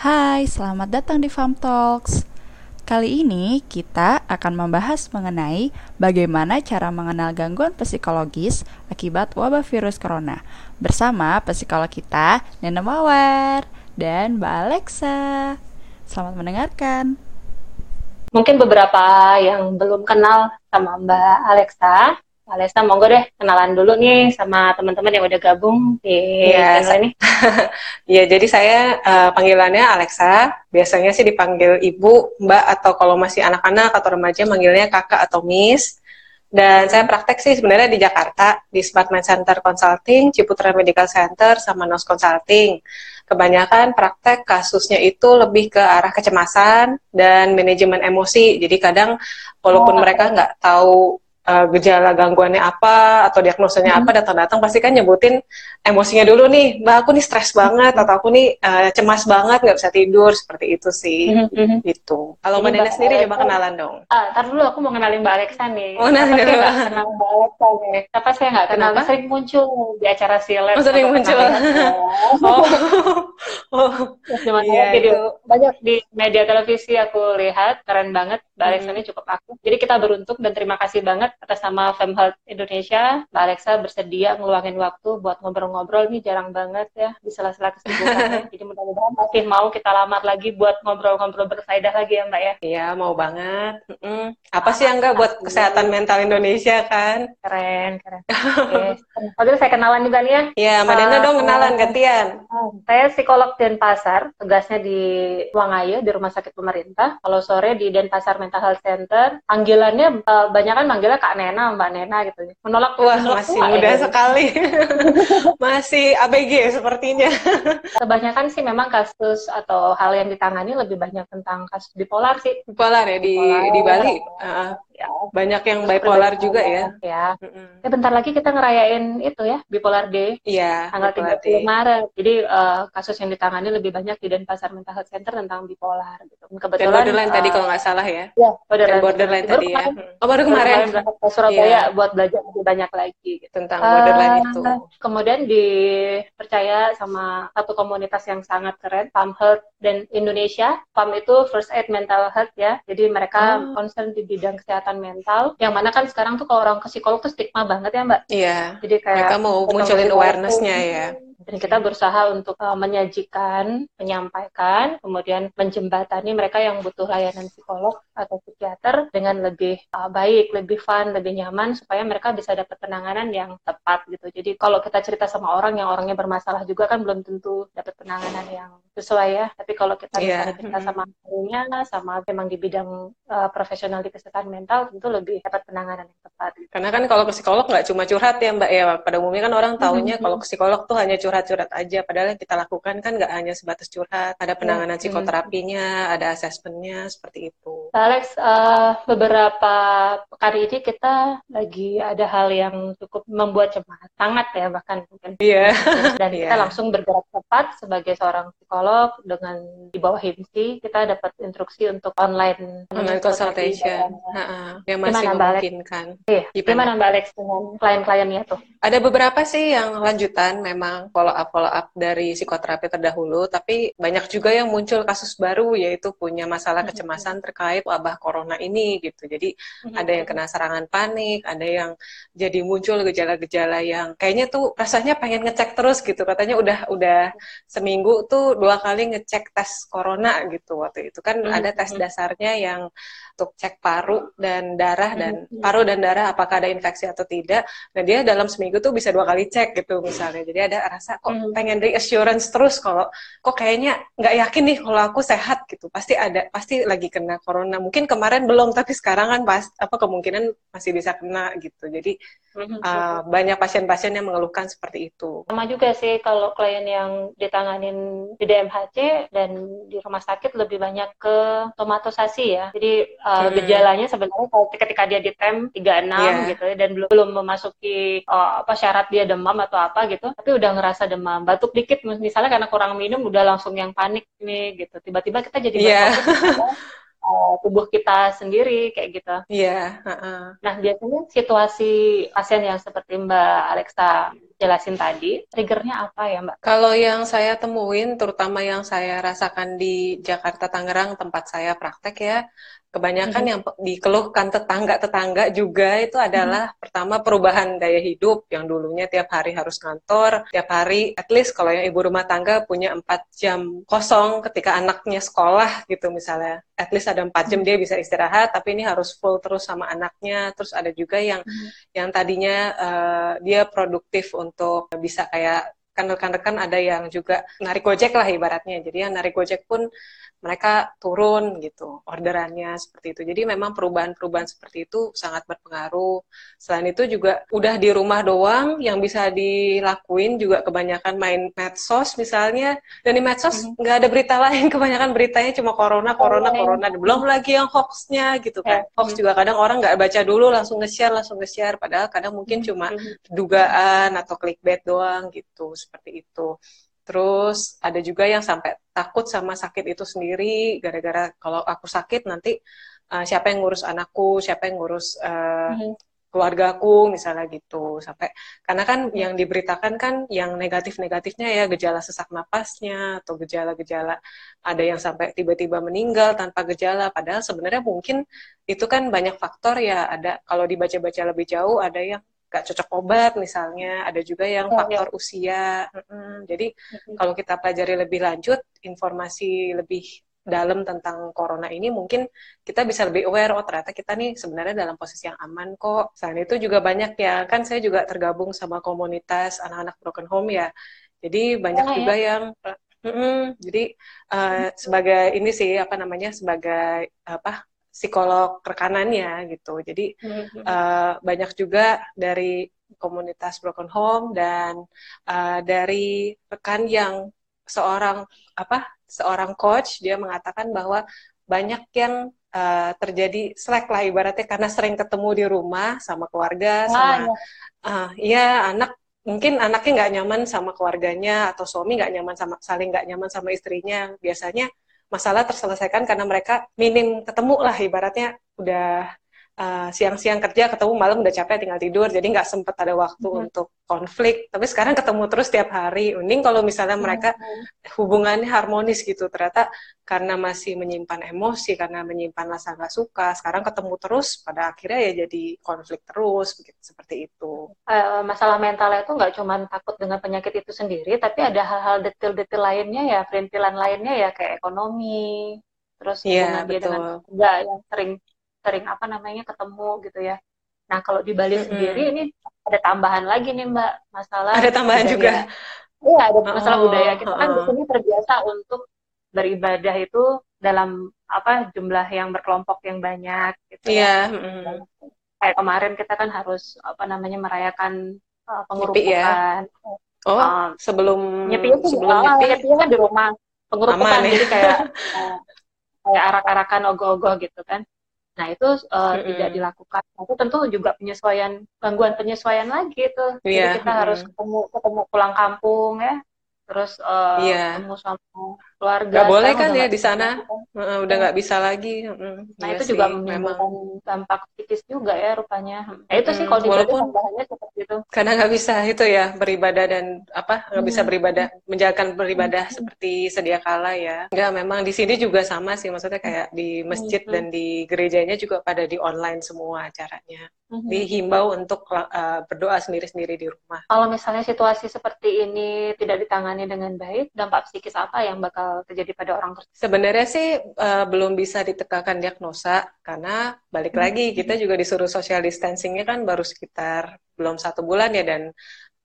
Hai, selamat datang di Farm Talks. Kali ini kita akan membahas mengenai bagaimana cara mengenal gangguan psikologis akibat wabah virus corona bersama psikolog kita Nena Mawar dan Mbak Alexa. Selamat mendengarkan. Mungkin beberapa yang belum kenal sama Mbak Alexa, Alesta, monggo deh kenalan dulu nih sama teman-teman yang udah gabung di ya, channel ini. ya, jadi saya uh, panggilannya Alexa. Biasanya sih dipanggil ibu, mbak, atau kalau masih anak-anak atau remaja manggilnya kakak atau miss. Dan saya praktek sih sebenarnya di Jakarta, di Smart Mind Center Consulting, Ciputra Medical Center, sama Nos Consulting. Kebanyakan praktek kasusnya itu lebih ke arah kecemasan dan manajemen emosi. Jadi kadang walaupun oh. mereka nggak tahu uh, gejala gangguannya apa atau diagnosanya hmm. apa datang-datang pasti kan nyebutin emosinya dulu nih mbak aku nih stres banget atau aku nih uh, cemas banget nggak bisa tidur seperti itu sih. Hmm. gitu. Kalau mbak Nena sendiri coba kenalan dong. Ah tar dulu aku mau kenalin mbak Alexa nih. Oh, nah, saya nggak kenal mbak Alexa nih. Apa saya nggak kenal? Kenapa? sering muncul di acara silet. Oh, sering muncul. oh. Oh. Iya, jadi banyak di media televisi aku lihat keren banget. Mbak Alexa hmm. ini cukup aktif. Jadi kita beruntung dan terima kasih banget atas nama Femhealth Indonesia, Mbak Alexa bersedia ngeluangin waktu buat ngobrol-ngobrol nih jarang banget ya di sela-sela kesibukannya. Jadi mudah-mudahan masih mau kita lamar lagi buat ngobrol-ngobrol berfaedah lagi ya Mbak ya. Iya mau banget. Mm -mm. Apa sih yang enggak buat kesehatan mental Indonesia kan? Keren, keren. Oke, saya kenalan juga nih ya. Iya, Mbak Dena uh, dong kenalan gantian. Uh, saya psikolog Denpasar, tugasnya di Wangayo di rumah sakit pemerintah. Kalau sore di Denpasar Mental Health Center. Panggilannya uh, banyak kan manggilnya Kak Nena, Mbak Nena gitu. Menolak Wah, menolak masih muda ya. sekali. masih ABG sepertinya. Kebanyakan sih memang kasus atau hal yang ditangani lebih banyak tentang kasus bipolar sih. Bipolar ya di bipolar. di Bali. Uh, ya. Banyak yang bipolar juga ya. Ya. Mm-hmm. ya. bentar lagi kita ngerayain itu ya, bipolar day. Iya. Tanggal 30 Maret. Jadi uh, kasus yang ditangani lebih banyak di Denpasar Mental Health Center tentang bipolar gitu. Kebetulan Dan borderline uh, tadi kalau nggak salah ya. Iya, borderline, borderline tadi ya. Oh, baru kemarin. Ke Surabaya yeah. buat belajar lebih banyak lagi gitu. tentang borderline uh, itu. Kemudian dipercaya sama satu komunitas yang sangat keren, Palm Health dan Indonesia. PAM itu First Aid Mental Health ya. Jadi mereka oh. concern di bidang kesehatan mental. Yang mana kan sekarang tuh kalau orang ke psikolog tuh stigma banget ya Mbak. Iya. Jadi kayak mereka mau munculin awarenessnya ya dan kita berusaha untuk uh, menyajikan, menyampaikan, kemudian menjembatani mereka yang butuh layanan psikolog atau psikiater dengan lebih uh, baik, lebih fun, lebih nyaman supaya mereka bisa dapat penanganan yang tepat gitu. Jadi kalau kita cerita sama orang yang orangnya bermasalah juga kan belum tentu dapat penanganan yang sesuai ya. Tapi kalau kita yeah. misalnya cerita sama ahlinya, sama memang di bidang uh, profesional di kesehatan mental tentu lebih dapat penanganan yang tepat. Gitu. Karena kan kalau ke psikolog nggak cuma curhat ya Mbak ya. Pada umumnya kan orang tahunya mm -hmm. kalau ke psikolog tuh hanya curhat curhat-curhat aja padahal yang kita lakukan kan nggak hanya sebatas curhat ada iya. penanganan hmm. psikoterapinya ada asesmennya seperti itu Alex uh, beberapa kali ini kita lagi ada hal yang cukup membuat cemas sangat ya bahkan mungkin yeah. dan yeah. kita iya. langsung bergerak cepat sebagai seorang psikolog dengan di bawah HIMSI kita dapat instruksi untuk online online consultation yang masih gimana, memungkinkan iya. gimana Mbak Alex dengan klien-kliennya tuh ada beberapa sih yang lanjutan memang follow up follow up dari psikoterapi terdahulu, tapi banyak juga yang muncul kasus baru yaitu punya masalah kecemasan terkait wabah corona ini gitu. Jadi ada yang kena serangan panik, ada yang jadi muncul gejala-gejala yang kayaknya tuh rasanya pengen ngecek terus gitu. Katanya udah udah seminggu tuh dua kali ngecek tes corona gitu waktu itu kan ada tes dasarnya yang untuk cek paru dan darah dan paru dan darah apakah ada infeksi atau tidak. Nah dia dalam seminggu tuh bisa dua kali cek gitu misalnya. Jadi ada rasa kok hmm. pengen reassurance terus kalau kok kayaknya nggak yakin nih kalau aku sehat gitu. Pasti ada pasti lagi kena corona. Mungkin kemarin belum tapi sekarang kan pas apa kemungkinan masih bisa kena gitu. Jadi uh, banyak pasien-pasien yang mengeluhkan seperti itu. Sama juga sih kalau klien yang ditanganin di DMHC dan di rumah sakit lebih banyak ke tomatosasi ya. Jadi uh, hmm. gejalanya sebenarnya kalau ketika dia ditem 36 yeah. gitu ya dan belum belum memasuki uh, apa syarat dia demam atau apa gitu tapi udah ngerasa demam batuk dikit misalnya karena kurang minum udah langsung yang panik nih gitu tiba-tiba kita jadi yeah. uh, tubuh kita sendiri kayak gitu. Iya. Yeah, uh -uh. Nah biasanya situasi pasien yang seperti Mbak Alexa jelasin tadi, triggernya apa ya Mbak? Kalau yang saya temuin, terutama yang saya rasakan di Jakarta, Tangerang, tempat saya praktek ya, kebanyakan mm -hmm. yang dikeluhkan tetangga-tetangga juga itu adalah mm -hmm. pertama perubahan gaya hidup yang dulunya tiap hari harus ngantor, tiap hari at least kalau yang ibu rumah tangga punya empat jam kosong ketika anaknya sekolah gitu misalnya, at least ada empat jam mm -hmm. dia bisa istirahat, tapi ini harus full terus sama anaknya, terus ada juga yang mm -hmm. yang tadinya uh, dia produktif untuk bisa kayak kan rekan-rekan ada yang juga narik gojek lah ibaratnya, jadi yang narik gojek pun mereka turun gitu orderannya seperti itu. Jadi memang perubahan-perubahan seperti itu sangat berpengaruh. Selain itu juga udah di rumah doang yang bisa dilakuin juga kebanyakan main medsos misalnya. Dan di medsos mhm. nggak mm -hmm. ada berita lain, kebanyakan beritanya cuma corona, corona, oh, corona. Belum lagi yang hoaxnya gitu kan. Yeah. Hoax juga kadang orang nggak baca dulu langsung nge-share, langsung nge-share. Padahal kadang mungkin mhm. cuma mhm. dugaan atau clickbait doang gitu, seperti itu. Terus ada juga yang sampai takut sama sakit itu sendiri gara-gara kalau aku sakit nanti uh, siapa yang ngurus anakku, siapa yang ngurus uh, mm-hmm. keluargaku misalnya gitu sampai karena kan mm-hmm. yang diberitakan kan yang negatif-negatifnya ya gejala sesak napasnya atau gejala-gejala ada yang sampai tiba-tiba meninggal tanpa gejala padahal sebenarnya mungkin itu kan banyak faktor ya ada kalau dibaca-baca lebih jauh ada yang gak cocok obat misalnya, ada juga yang oh, faktor ya. usia. Hmm, jadi hmm. kalau kita pelajari lebih lanjut, informasi lebih dalam tentang corona ini mungkin kita bisa lebih aware oh ternyata kita nih sebenarnya dalam posisi yang aman kok. Selain itu juga banyak ya kan saya juga tergabung sama komunitas anak-anak broken home ya. Jadi banyak oh, juga ya. yang mm -mm, jadi uh, sebagai ini sih apa namanya sebagai apa psikolog rekanannya gitu. Jadi mm-hmm. uh, banyak juga dari komunitas broken home dan uh, dari rekan yang seorang apa seorang coach dia mengatakan bahwa banyak yang uh, terjadi slack lah ibaratnya karena sering ketemu di rumah sama keluarga sama uh, ya anak mungkin anaknya nggak nyaman sama keluarganya atau suami nggak nyaman sama saling nggak nyaman sama istrinya biasanya masalah terselesaikan karena mereka minim ketemu lah ibaratnya udah siang eh, siang-siang kerja ketemu malam udah capek tinggal tidur. Jadi nggak sempet ada waktu hmm. untuk konflik. Tapi sekarang ketemu terus tiap hari. Uning kalau misalnya hmm. mereka hubungannya harmonis gitu. Ternyata karena masih menyimpan emosi karena menyimpan rasa nggak suka sekarang ketemu terus pada akhirnya ya jadi konflik terus begitu seperti itu. Uh, masalah mentalnya itu nggak cuma takut dengan penyakit itu sendiri tapi ada hal-hal detail-detail lainnya ya perintilan lainnya ya kayak ekonomi terus yeah, hubungan dia dengan kerja yang sering sering apa namanya ketemu gitu ya. Nah kalau di Bali mm -hmm. sendiri ini ada tambahan lagi nih Mbak masalah. Ada tambahan budaya. juga. Iya ada masalah oh, budaya kita kan di sini terbiasa untuk beribadah itu dalam apa jumlah yang berkelompok yang banyak gitu yeah. ya. Mm. Kayak kemarin kita kan harus apa namanya merayakan uh. Ya? Oh, uh, sebelum nyepi itu sebelum nyepi, nyepi kan di rumah pengurupukan ya? jadi kayak uh, kayak arak-arakan ogoh-ogoh gitu kan. Nah, itu uh, mm-hmm. tidak dilakukan. Itu tentu juga penyesuaian gangguan penyesuaian lagi itu. Yeah. Jadi iya, kita mm-hmm. harus ketemu ketemu pulang kampung ya. Terus uh, yeah. ketemu sama keluarga. Gak boleh kan ya di sana? Uh, udah nggak bisa lagi. Uh, nah iya itu sih, juga menimbulkan dampak psikis juga ya rupanya. Nah itu sih kalau walaupun seperti itu. Karena nggak bisa itu ya beribadah dan apa nggak hmm. bisa beribadah menjalankan beribadah hmm. seperti sedia kala ya. Nggak memang di sini juga sama sih maksudnya kayak di masjid hmm. dan di gerejanya juga pada di online semua acaranya. Hmm. Dihimbau untuk uh, berdoa sendiri-sendiri di rumah. Kalau misalnya situasi seperti ini tidak ditangani dengan baik, dampak psikis apa yang bakal terjadi pada orang tersebut? Sebenarnya sih uh, belum bisa ditegakkan diagnosa karena balik hmm. lagi kita juga disuruh social distancingnya kan baru sekitar belum satu bulan ya dan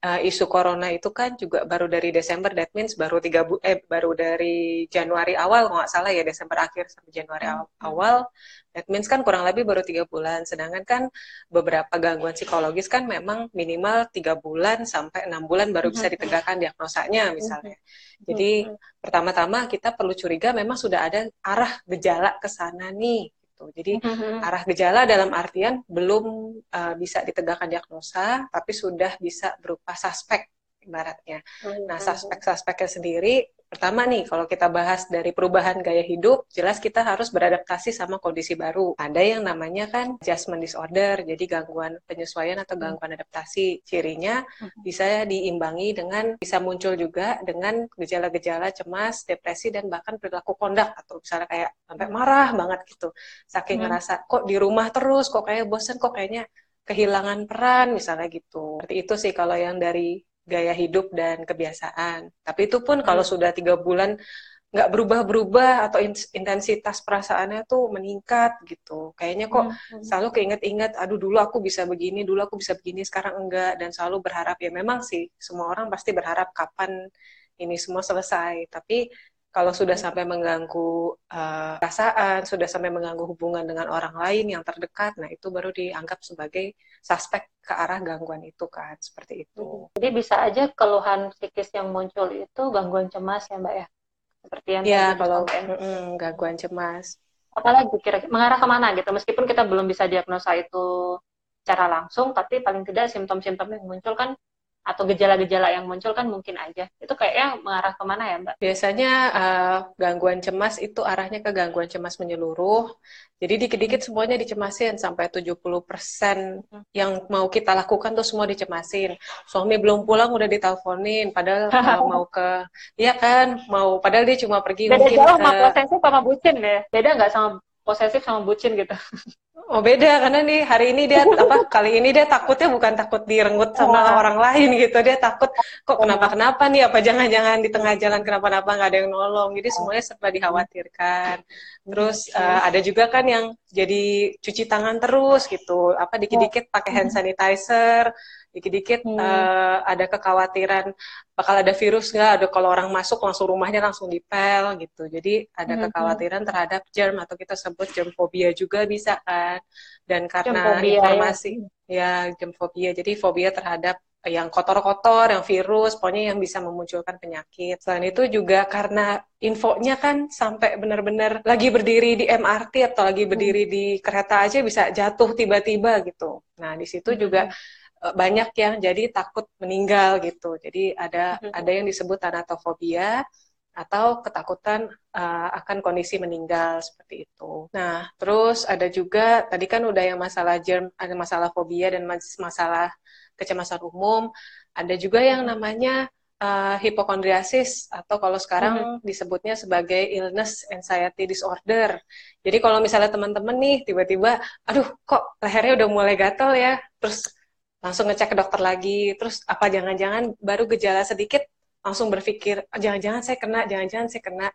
uh, isu corona itu kan juga baru dari Desember, that means baru tiga bu eh baru dari Januari awal nggak salah ya Desember akhir sampai Januari hmm. awal, that means kan kurang lebih baru tiga bulan. Sedangkan kan beberapa gangguan psikologis kan memang minimal tiga bulan sampai enam bulan baru bisa hmm. ditegakkan diagnosanya misalnya. Hmm. Jadi pertama-tama kita perlu curiga memang sudah ada arah gejala ke sana nih gitu. Jadi mm-hmm. arah gejala dalam artian belum uh, bisa ditegakkan diagnosa, tapi sudah bisa berupa suspek ibaratnya. Mm-hmm. Nah, suspek-suspeknya sendiri Pertama nih, kalau kita bahas dari perubahan gaya hidup, jelas kita harus beradaptasi sama kondisi baru. Ada yang namanya kan adjustment disorder, jadi gangguan penyesuaian atau gangguan adaptasi. Cirinya bisa diimbangi dengan bisa muncul juga dengan gejala-gejala cemas, depresi dan bahkan perilaku kondak atau misalnya kayak sampai marah banget gitu. Saking hmm. ngerasa kok di rumah terus, kok kayak bosan, kok kayaknya kehilangan peran misalnya gitu. Seperti itu sih kalau yang dari gaya hidup dan kebiasaan. Tapi itu pun kalau hmm. sudah tiga bulan nggak berubah-berubah atau intensitas perasaannya tuh meningkat gitu. Kayaknya kok hmm, hmm. selalu keinget-inget, aduh dulu aku bisa begini, dulu aku bisa begini, sekarang enggak, dan selalu berharap ya memang sih semua orang pasti berharap kapan ini semua selesai. Tapi kalau sudah sampai mengganggu uh, perasaan, sudah sampai mengganggu hubungan dengan orang lain yang terdekat, nah itu baru dianggap sebagai suspek ke arah gangguan itu kan, seperti itu. Jadi bisa aja keluhan psikis yang muncul itu gangguan cemas ya Mbak ya? Seperti yang ya, kalau mm, gangguan cemas. Apalagi kira-kira mengarah ke mana gitu, meskipun kita belum bisa diagnosa itu secara langsung, tapi paling tidak simptom-simptom yang muncul kan atau gejala-gejala yang muncul kan mungkin aja. Itu kayaknya mengarah ke mana ya Mbak? Biasanya uh, gangguan cemas itu arahnya ke gangguan cemas menyeluruh. Jadi dikit-dikit semuanya dicemasin sampai 70% yang mau kita lakukan tuh semua dicemasin. Suami belum pulang udah diteleponin padahal uh, mau ke iya kan, mau padahal dia cuma pergi Beda mungkin jauh ke... sama posesif sama bucin deh. Beda nggak sama posesif sama bucin gitu? Oh beda karena nih hari ini dia apa kali ini dia takutnya bukan takut direnggut sama oh. orang lain gitu. Dia takut kok kenapa kenapa nih apa jangan-jangan di tengah jalan kenapa-napa nggak ada yang nolong? Jadi semuanya serba dikhawatirkan. Terus uh, ada juga kan yang jadi cuci tangan terus gitu. Apa dikit-dikit pakai hand sanitizer dikit-dikit hmm. uh, ada kekhawatiran bakal ada virus nggak ada kalau orang masuk langsung rumahnya langsung dipel gitu jadi ada hmm. kekhawatiran terhadap germ atau kita sebut germ fobia juga bisa kan dan karena ya. informasi ya. ya germ fobia jadi fobia terhadap yang kotor-kotor, yang virus, pokoknya yang bisa memunculkan penyakit. Selain itu juga karena infonya kan sampai benar-benar lagi berdiri di MRT atau lagi berdiri hmm. di kereta aja bisa jatuh tiba-tiba gitu. Nah, di situ hmm. juga banyak yang jadi takut meninggal gitu. Jadi ada mm-hmm. ada yang disebut tanatofobia atau ketakutan uh, akan kondisi meninggal seperti itu. Nah, terus ada juga tadi kan udah yang masalah germ, ada masalah fobia dan masalah kecemasan umum. Ada juga yang namanya uh, hipokondriasis atau kalau sekarang mm-hmm. disebutnya sebagai illness anxiety disorder. Jadi kalau misalnya teman-teman nih tiba-tiba, aduh kok lehernya udah mulai gatel ya, terus langsung ngecek ke dokter lagi terus apa jangan-jangan baru gejala sedikit langsung berpikir oh, jangan-jangan saya kena jangan-jangan saya kena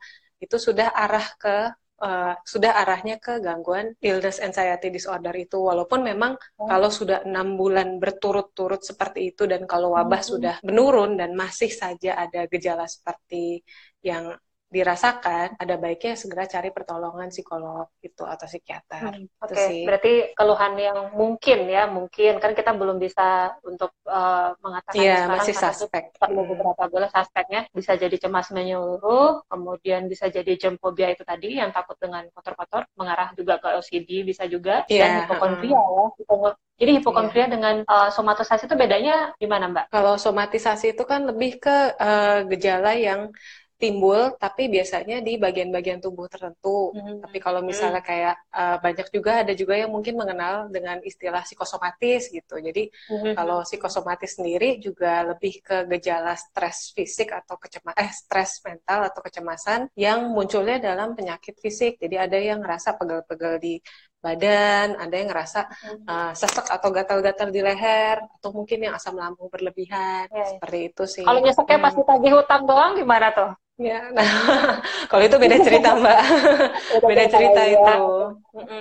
itu sudah arah ke uh, sudah arahnya ke gangguan illness anxiety disorder itu walaupun memang oh. kalau sudah enam bulan berturut-turut seperti itu dan kalau wabah hmm. sudah menurun dan masih saja ada gejala seperti yang dirasakan, ada baiknya segera cari pertolongan psikolog itu atau psikiater. Hmm, Oke, okay. berarti keluhan yang mungkin ya, mungkin kan kita belum bisa untuk uh, mengatakan yeah, sekarang masih suspek. perlu hmm. beberapa bulan suspeknya bisa jadi cemas menyeluruh, kemudian bisa jadi jempobia itu tadi yang takut dengan kotor-kotor, mengarah juga ke OCD bisa juga yeah, dan hipokondria uh, ya. Jadi hipokondria yeah. dengan uh, somatisasi itu bedanya gimana, Mbak? Kalau somatisasi itu kan lebih ke uh, gejala yang timbul tapi biasanya di bagian-bagian tubuh tertentu. Hmm. Tapi kalau misalnya hmm. kayak uh, banyak juga ada juga yang mungkin mengenal dengan istilah psikosomatis gitu. Jadi hmm. kalau psikosomatis sendiri juga lebih ke gejala stres fisik atau kecemasan eh stres mental atau kecemasan yang munculnya dalam penyakit fisik. Jadi ada yang ngerasa pegel-pegel di badan, ada yang ngerasa uh, sesek atau gatal-gatal di leher, atau mungkin yang asam lambung berlebihan, ya, ya. seperti itu sih. Kalau nyeseknya hmm. pasti tagih hutang doang gimana tuh? Ya, nah kalau itu beda cerita mbak, beda cerita ya. itu.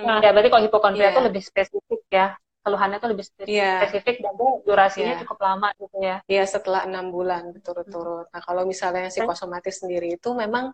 Nah, ya berarti kalau hipokondria yeah. itu lebih spesifik ya, keluhannya itu lebih spesifik, yeah. spesifik dan durasinya yeah. cukup lama gitu ya. Iya setelah enam bulan berturut-turut. Nah kalau misalnya psikosomatis sendiri itu memang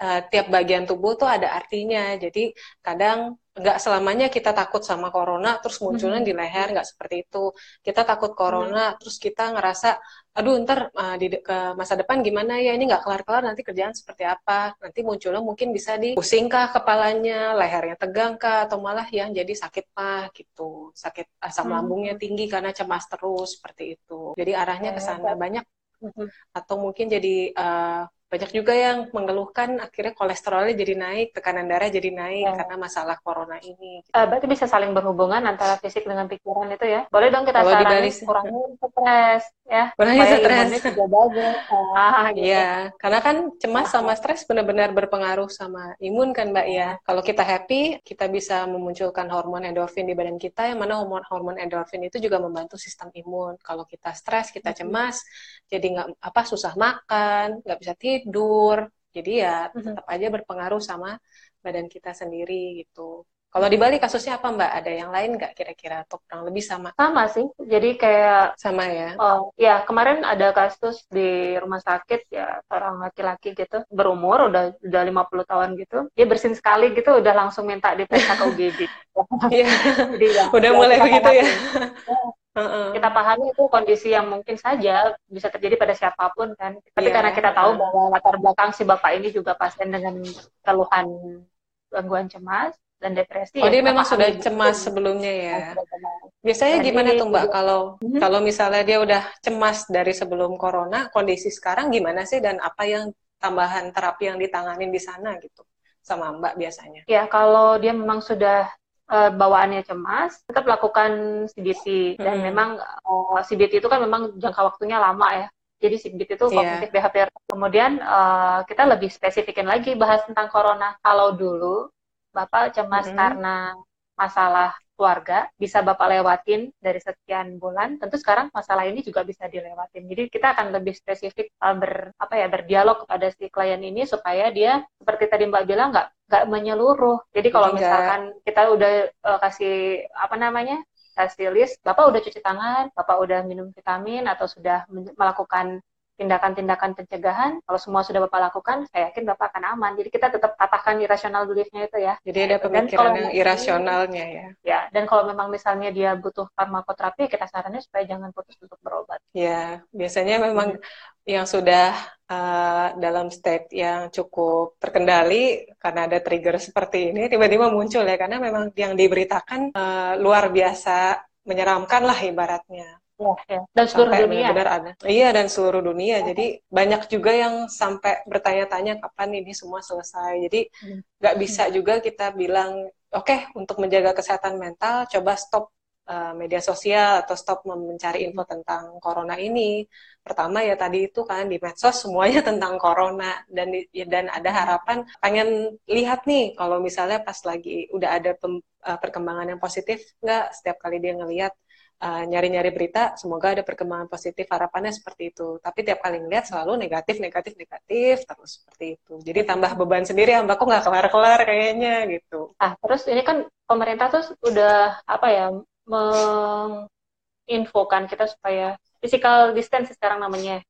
uh, tiap bagian tubuh tuh ada artinya. Jadi kadang nggak selamanya kita takut sama corona terus munculnya hmm. di leher nggak seperti itu kita takut corona hmm. terus kita ngerasa aduh ntar uh, di ke masa depan gimana ya ini nggak kelar kelar nanti kerjaan seperti apa nanti munculnya mungkin bisa di pusingkah kepalanya lehernya tegang kah atau malah yang jadi sakit mah gitu sakit asam hmm. lambungnya tinggi karena cemas terus seperti itu jadi arahnya ke sana banyak hmm. atau mungkin jadi uh, banyak juga yang mengeluhkan akhirnya kolesterolnya jadi naik, tekanan darah jadi naik ya. karena masalah corona ini. Uh, berarti bisa saling berhubungan antara fisik dengan pikiran itu ya. Boleh dong kita Kalau saranin kurangin stres ya. Kurangin stres. juga bagus. Ah, gitu. Iya, karena kan cemas sama stres benar-benar berpengaruh sama imun kan Mbak ya. Kalau kita happy, kita bisa memunculkan hormon endorfin di badan kita yang mana hormon hormon endorfin itu juga membantu sistem imun. Kalau kita stres, kita cemas, jadi nggak apa susah makan, nggak bisa tidur tidur. Jadi ya mhm. tetap aja berpengaruh sama badan kita sendiri gitu. Kalau di Bali kasusnya apa Mbak? Ada yang lain nggak kira-kira atau kurang lebih sama? Sama sih. Jadi kayak sama ya. Oh ya kemarin ada kasus di rumah sakit ya seorang laki-laki gitu berumur udah udah 50 tahun gitu. Dia bersin sekali gitu udah langsung minta diperiksa ke UGD. Iya. ya, udah mulai begitu ya. Uh-uh. Kita pahami itu kondisi yang mungkin saja bisa terjadi pada siapa pun kan. Tapi yeah. karena kita tahu bahwa latar belakang si bapak ini juga pasien dengan keluhan gangguan cemas dan depresi. Oh ya, dia memang sudah cemas itu. sebelumnya ya. Biasanya Jadi, gimana tuh Mbak kalau hmm. kalau misalnya dia udah cemas dari sebelum corona, kondisi sekarang gimana sih dan apa yang tambahan terapi yang ditanganin di sana gitu sama Mbak biasanya? Ya kalau dia memang sudah uh, bawaannya cemas, tetap lakukan CBT dan hmm. memang uh, eh, CBT itu kan memang jangka waktunya lama ya. Jadi CBT itu kognitif yeah. behavior. Kemudian uh, kita lebih spesifikin lagi bahas tentang corona. Kalau dulu Bapak cemas hmm. karena masalah keluarga bisa Bapak lewatin dari sekian bulan, tentu sekarang masalah ini juga bisa dilewatin. Jadi kita akan lebih spesifik uh, ber apa ya berdialog kepada si klien ini supaya dia seperti tadi Mbak bilang nggak nggak menyeluruh. Jadi kalau Enggak. misalkan kita udah uh, kasih apa namanya kasih list, Bapak udah cuci tangan, Bapak udah minum vitamin atau sudah melakukan tindakan-tindakan pencegahan, kalau semua sudah Bapak lakukan, saya yakin Bapak akan aman. Jadi kita tetap patahkan irasional beliefnya itu ya. Jadi ada pemikiran yang irasionalnya ya. Ya, dan kalau memang misalnya dia butuh farmakoterapi, kita sarannya supaya jangan putus untuk berobat. Ya, biasanya memang hmm. yang sudah uh, dalam state yang cukup terkendali karena ada trigger seperti ini, tiba-tiba muncul ya, karena memang yang diberitakan uh, luar biasa menyeramkan lah ibaratnya. Ya, ya. Dan seluruh sampai dunia. Benar ada. Iya, dan seluruh dunia. Ya. Jadi banyak juga yang sampai bertanya-tanya kapan ini semua selesai. Jadi hmm. nggak hmm. bisa juga kita bilang, oke, okay, untuk menjaga kesehatan mental, coba stop uh, media sosial atau stop mencari info tentang corona ini. Pertama ya tadi itu kan di medsos semuanya tentang corona dan ya, dan ada harapan pengen lihat nih kalau misalnya pas lagi udah ada pem, uh, perkembangan yang positif nggak setiap kali dia ngelihat nyari-nyari uh, berita, semoga ada perkembangan positif, harapannya seperti itu. Tapi tiap kali ngeliat selalu negatif, negatif, negatif, terus seperti itu. Jadi tambah beban sendiri, ya, mbak kok nggak kelar-kelar kayaknya gitu. Ah, terus ini kan pemerintah tuh udah apa ya, menginfokan kita supaya physical distance sekarang namanya.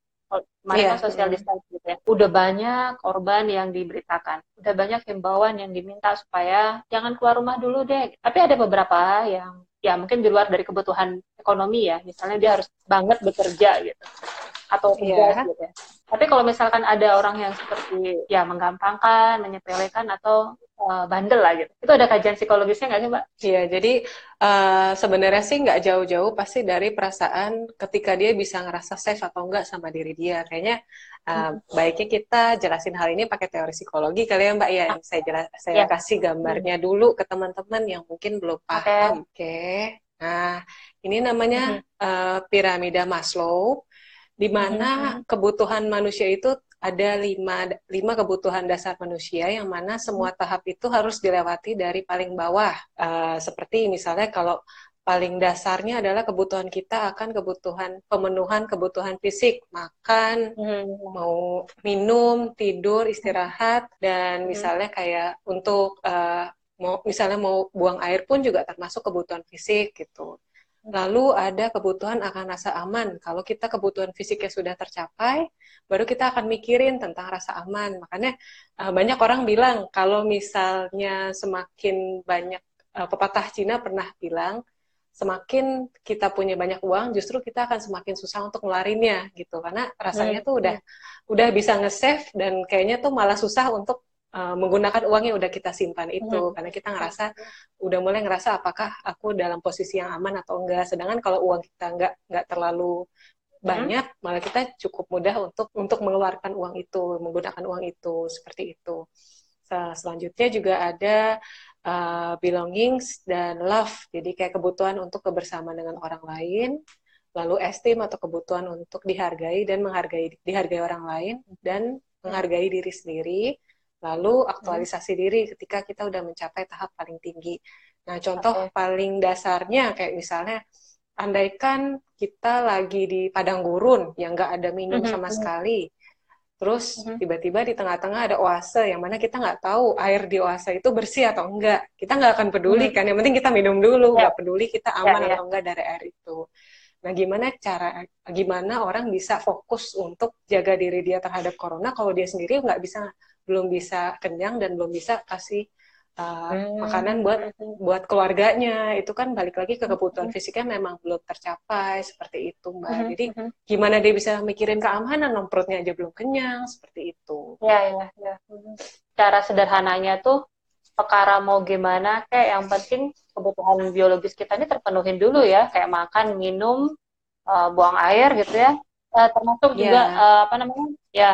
Kemarin yeah. social distance gitu ya. Udah banyak korban yang diberitakan. Udah banyak himbauan yang diminta supaya jangan keluar rumah dulu deh. Tapi ada beberapa yang ya mungkin di luar dari kebutuhan ekonomi ya. Misalnya dia harus banget bekerja gitu atau tugas yeah. gitu ya. Tapi kalau misalkan ada orang yang seperti ya menggampangkan, menyepelekan atau uh, bandel lah gitu, itu ada kajian psikologisnya nggak sih mbak? Iya, jadi uh, sebenarnya sih nggak jauh-jauh pasti dari perasaan ketika dia bisa ngerasa safe atau enggak sama diri dia. Kayaknya uh, hmm. baiknya kita jelasin hal ini pakai teori psikologi kali ya mbak ya. Ah. Saya jelas, saya yeah. kasih gambarnya hmm. dulu ke teman-teman yang mungkin belum paham. Oke. Okay. Okay. Nah, ini namanya hmm. uh, piramida Maslow di mana hmm. kebutuhan manusia itu ada lima, lima kebutuhan dasar manusia yang mana semua tahap itu harus dilewati dari paling bawah. Uh, seperti misalnya kalau paling dasarnya adalah kebutuhan kita akan kebutuhan pemenuhan kebutuhan fisik, makan, hmm. mau minum, tidur, istirahat, dan misalnya kayak untuk uh, mau misalnya mau buang air pun juga termasuk kebutuhan fisik gitu. Lalu ada kebutuhan akan rasa aman. Kalau kita kebutuhan fisiknya sudah tercapai, baru kita akan mikirin tentang rasa aman. Makanya uh, banyak orang bilang kalau misalnya semakin banyak uh, pepatah Cina pernah bilang semakin kita punya banyak uang, justru kita akan semakin susah untuk ngelarinya gitu. Karena rasanya hmm. tuh udah udah bisa nge-save dan kayaknya tuh malah susah untuk uh, menggunakan uang yang udah kita simpan itu. Hmm. karena kita ngerasa udah mulai ngerasa apakah aku dalam posisi yang aman atau enggak. Sedangkan kalau uang kita enggak enggak terlalu banyak, malah kita cukup mudah untuk untuk mengeluarkan uang itu, menggunakan uang itu seperti itu. Selanjutnya juga ada uh, belongings dan love, jadi kayak kebutuhan untuk kebersamaan dengan orang lain, lalu esteem atau kebutuhan untuk dihargai dan menghargai dihargai orang lain dan menghargai diri sendiri, lalu aktualisasi diri ketika kita udah mencapai tahap paling tinggi. Nah, contoh okay. paling dasarnya kayak misalnya andaikan kita lagi di padang gurun yang nggak ada minum mm-hmm. sama mhm. sekali, terus mm-hmm. tiba-tiba di tengah-tengah ada oase yang mana kita nggak tahu air di oase itu bersih atau enggak, kita nggak akan peduli mm-hmm. kan, yang penting kita minum dulu, ya. nggak yeah. peduli kita ya, aman yeah, atau enggak dari air itu. Nah, gimana cara, gimana orang bisa fokus untuk jaga diri dia terhadap corona kalau dia sendiri nggak bisa, belum bisa kenyang dan belum bisa kasih uh, hmm. makanan buat buat keluarganya itu kan balik lagi ke kebutuhan hmm. fisiknya memang belum tercapai seperti itu mbak hmm. jadi hmm. gimana dia bisa mikirin keamanan perutnya aja belum kenyang seperti itu ya ya ya cara sederhananya tuh perkara mau gimana kayak yang penting kebutuhan biologis kita ini terpenuhin dulu ya kayak makan minum uh, buang air gitu ya uh, termasuk yeah. juga uh, apa namanya ya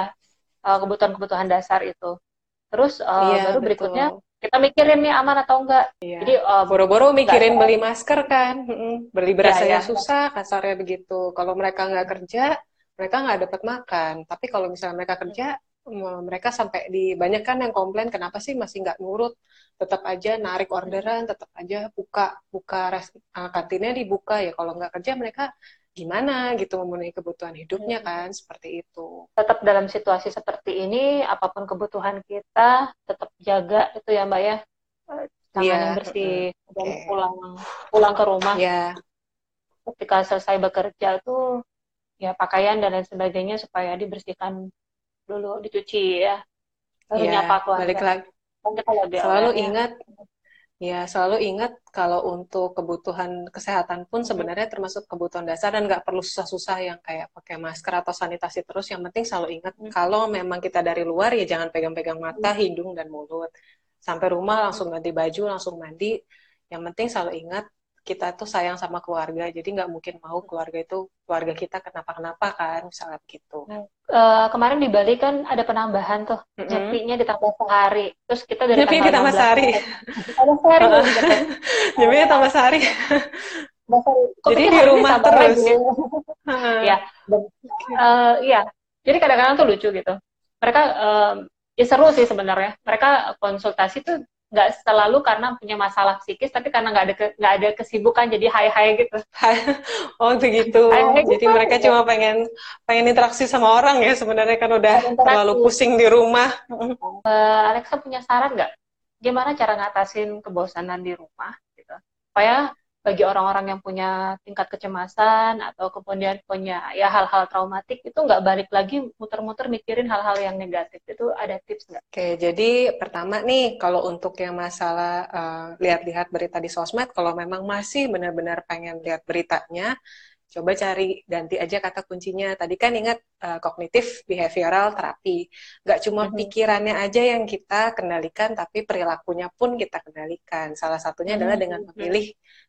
kebutuhan-kebutuhan dasar itu terus uh, yeah, baru berikutnya betul kita mikirin nih aman atau enggak. Iya. Jadi uh, boro-boro mikirin beli masker kan, beli beras ya, ya. susah, kasarnya begitu. Kalau mereka nggak kerja, mereka nggak dapat makan. Tapi kalau misalnya mereka kerja, mereka sampai di banyak kan yang komplain kenapa sih masih nggak nurut, tetap aja narik orderan, tetap aja buka buka res, uh, kantinnya dibuka ya. Kalau nggak kerja mereka gimana gitu memenuhi kebutuhan hidupnya hmm. kan seperti itu. Tetap dalam situasi seperti ini apa pun kebutuhan kita tetap jaga itu ya Mbak ya tangan yeah. yang bersih mm. dan okay. pulang pulang ke rumah. Yeah. Ketika selesai bekerja tuh ya pakaian dan lain sebagainya supaya dibersihkan dulu dicuci ya. Baru yeah, nyapa keluarga. Balik lagi. Selalu ingat Ya, selalu ingat kalau untuk kebutuhan kesehatan pun sebenarnya termasuk kebutuhan dasar dan nggak perlu susah-susah yang kayak pakai masker atau sanitasi terus. Yang penting selalu ingat hmm. kalau memang kita dari luar ya jangan pegang-pegang mata, hidung, dan mulut. Sampai rumah langsung ganti baju, langsung mandi. Yang penting selalu ingat kita tuh sayang sama keluarga, jadi nggak mungkin mau keluarga itu keluarga kita kenapa-kenapa kan, misalnya gitu. Uh, kemarin di Bali kan ada penambahan tuh, mm-hmm. nyepinya ditambah sehari, terus kita dari nyepi ditambah sehari, tambah sehari, nyepinya tambah sehari. Jadi di rumah terus. ya, uh, iya. Jadi kadang-kadang tuh lucu gitu. Mereka uh, ya seru sih sebenarnya. Mereka konsultasi tuh nggak selalu karena punya masalah psikis tapi karena nggak ada nggak ada kesibukan jadi hai hai gitu. Oh begitu. Jadi gitu. mereka cuma pengen pengen interaksi sama orang ya sebenarnya kan udah terlalu pusing di rumah. Uh, Alexa punya saran nggak? Gimana cara ngatasin kebosanan di rumah gitu? Supaya bagi orang-orang yang punya tingkat kecemasan atau kemudian punya ya hal-hal traumatik itu nggak balik lagi muter-muter mikirin hal-hal yang negatif itu ada tips nggak? Oke jadi pertama nih kalau untuk yang masalah uh, lihat-lihat berita di sosmed kalau memang masih benar-benar pengen lihat beritanya coba cari ganti aja kata kuncinya tadi kan ingat kognitif behavioral terapi. Nggak cuma mm -hmm. pikirannya aja yang kita kendalikan tapi perilakunya pun kita kendalikan. Salah satunya mm -hmm. adalah dengan memilih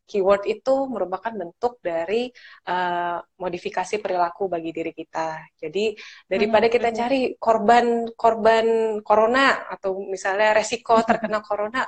keyword itu merupakan bentuk dari uh, modifikasi perilaku bagi diri kita. Jadi daripada kita cari korban korban corona atau misalnya resiko terkena corona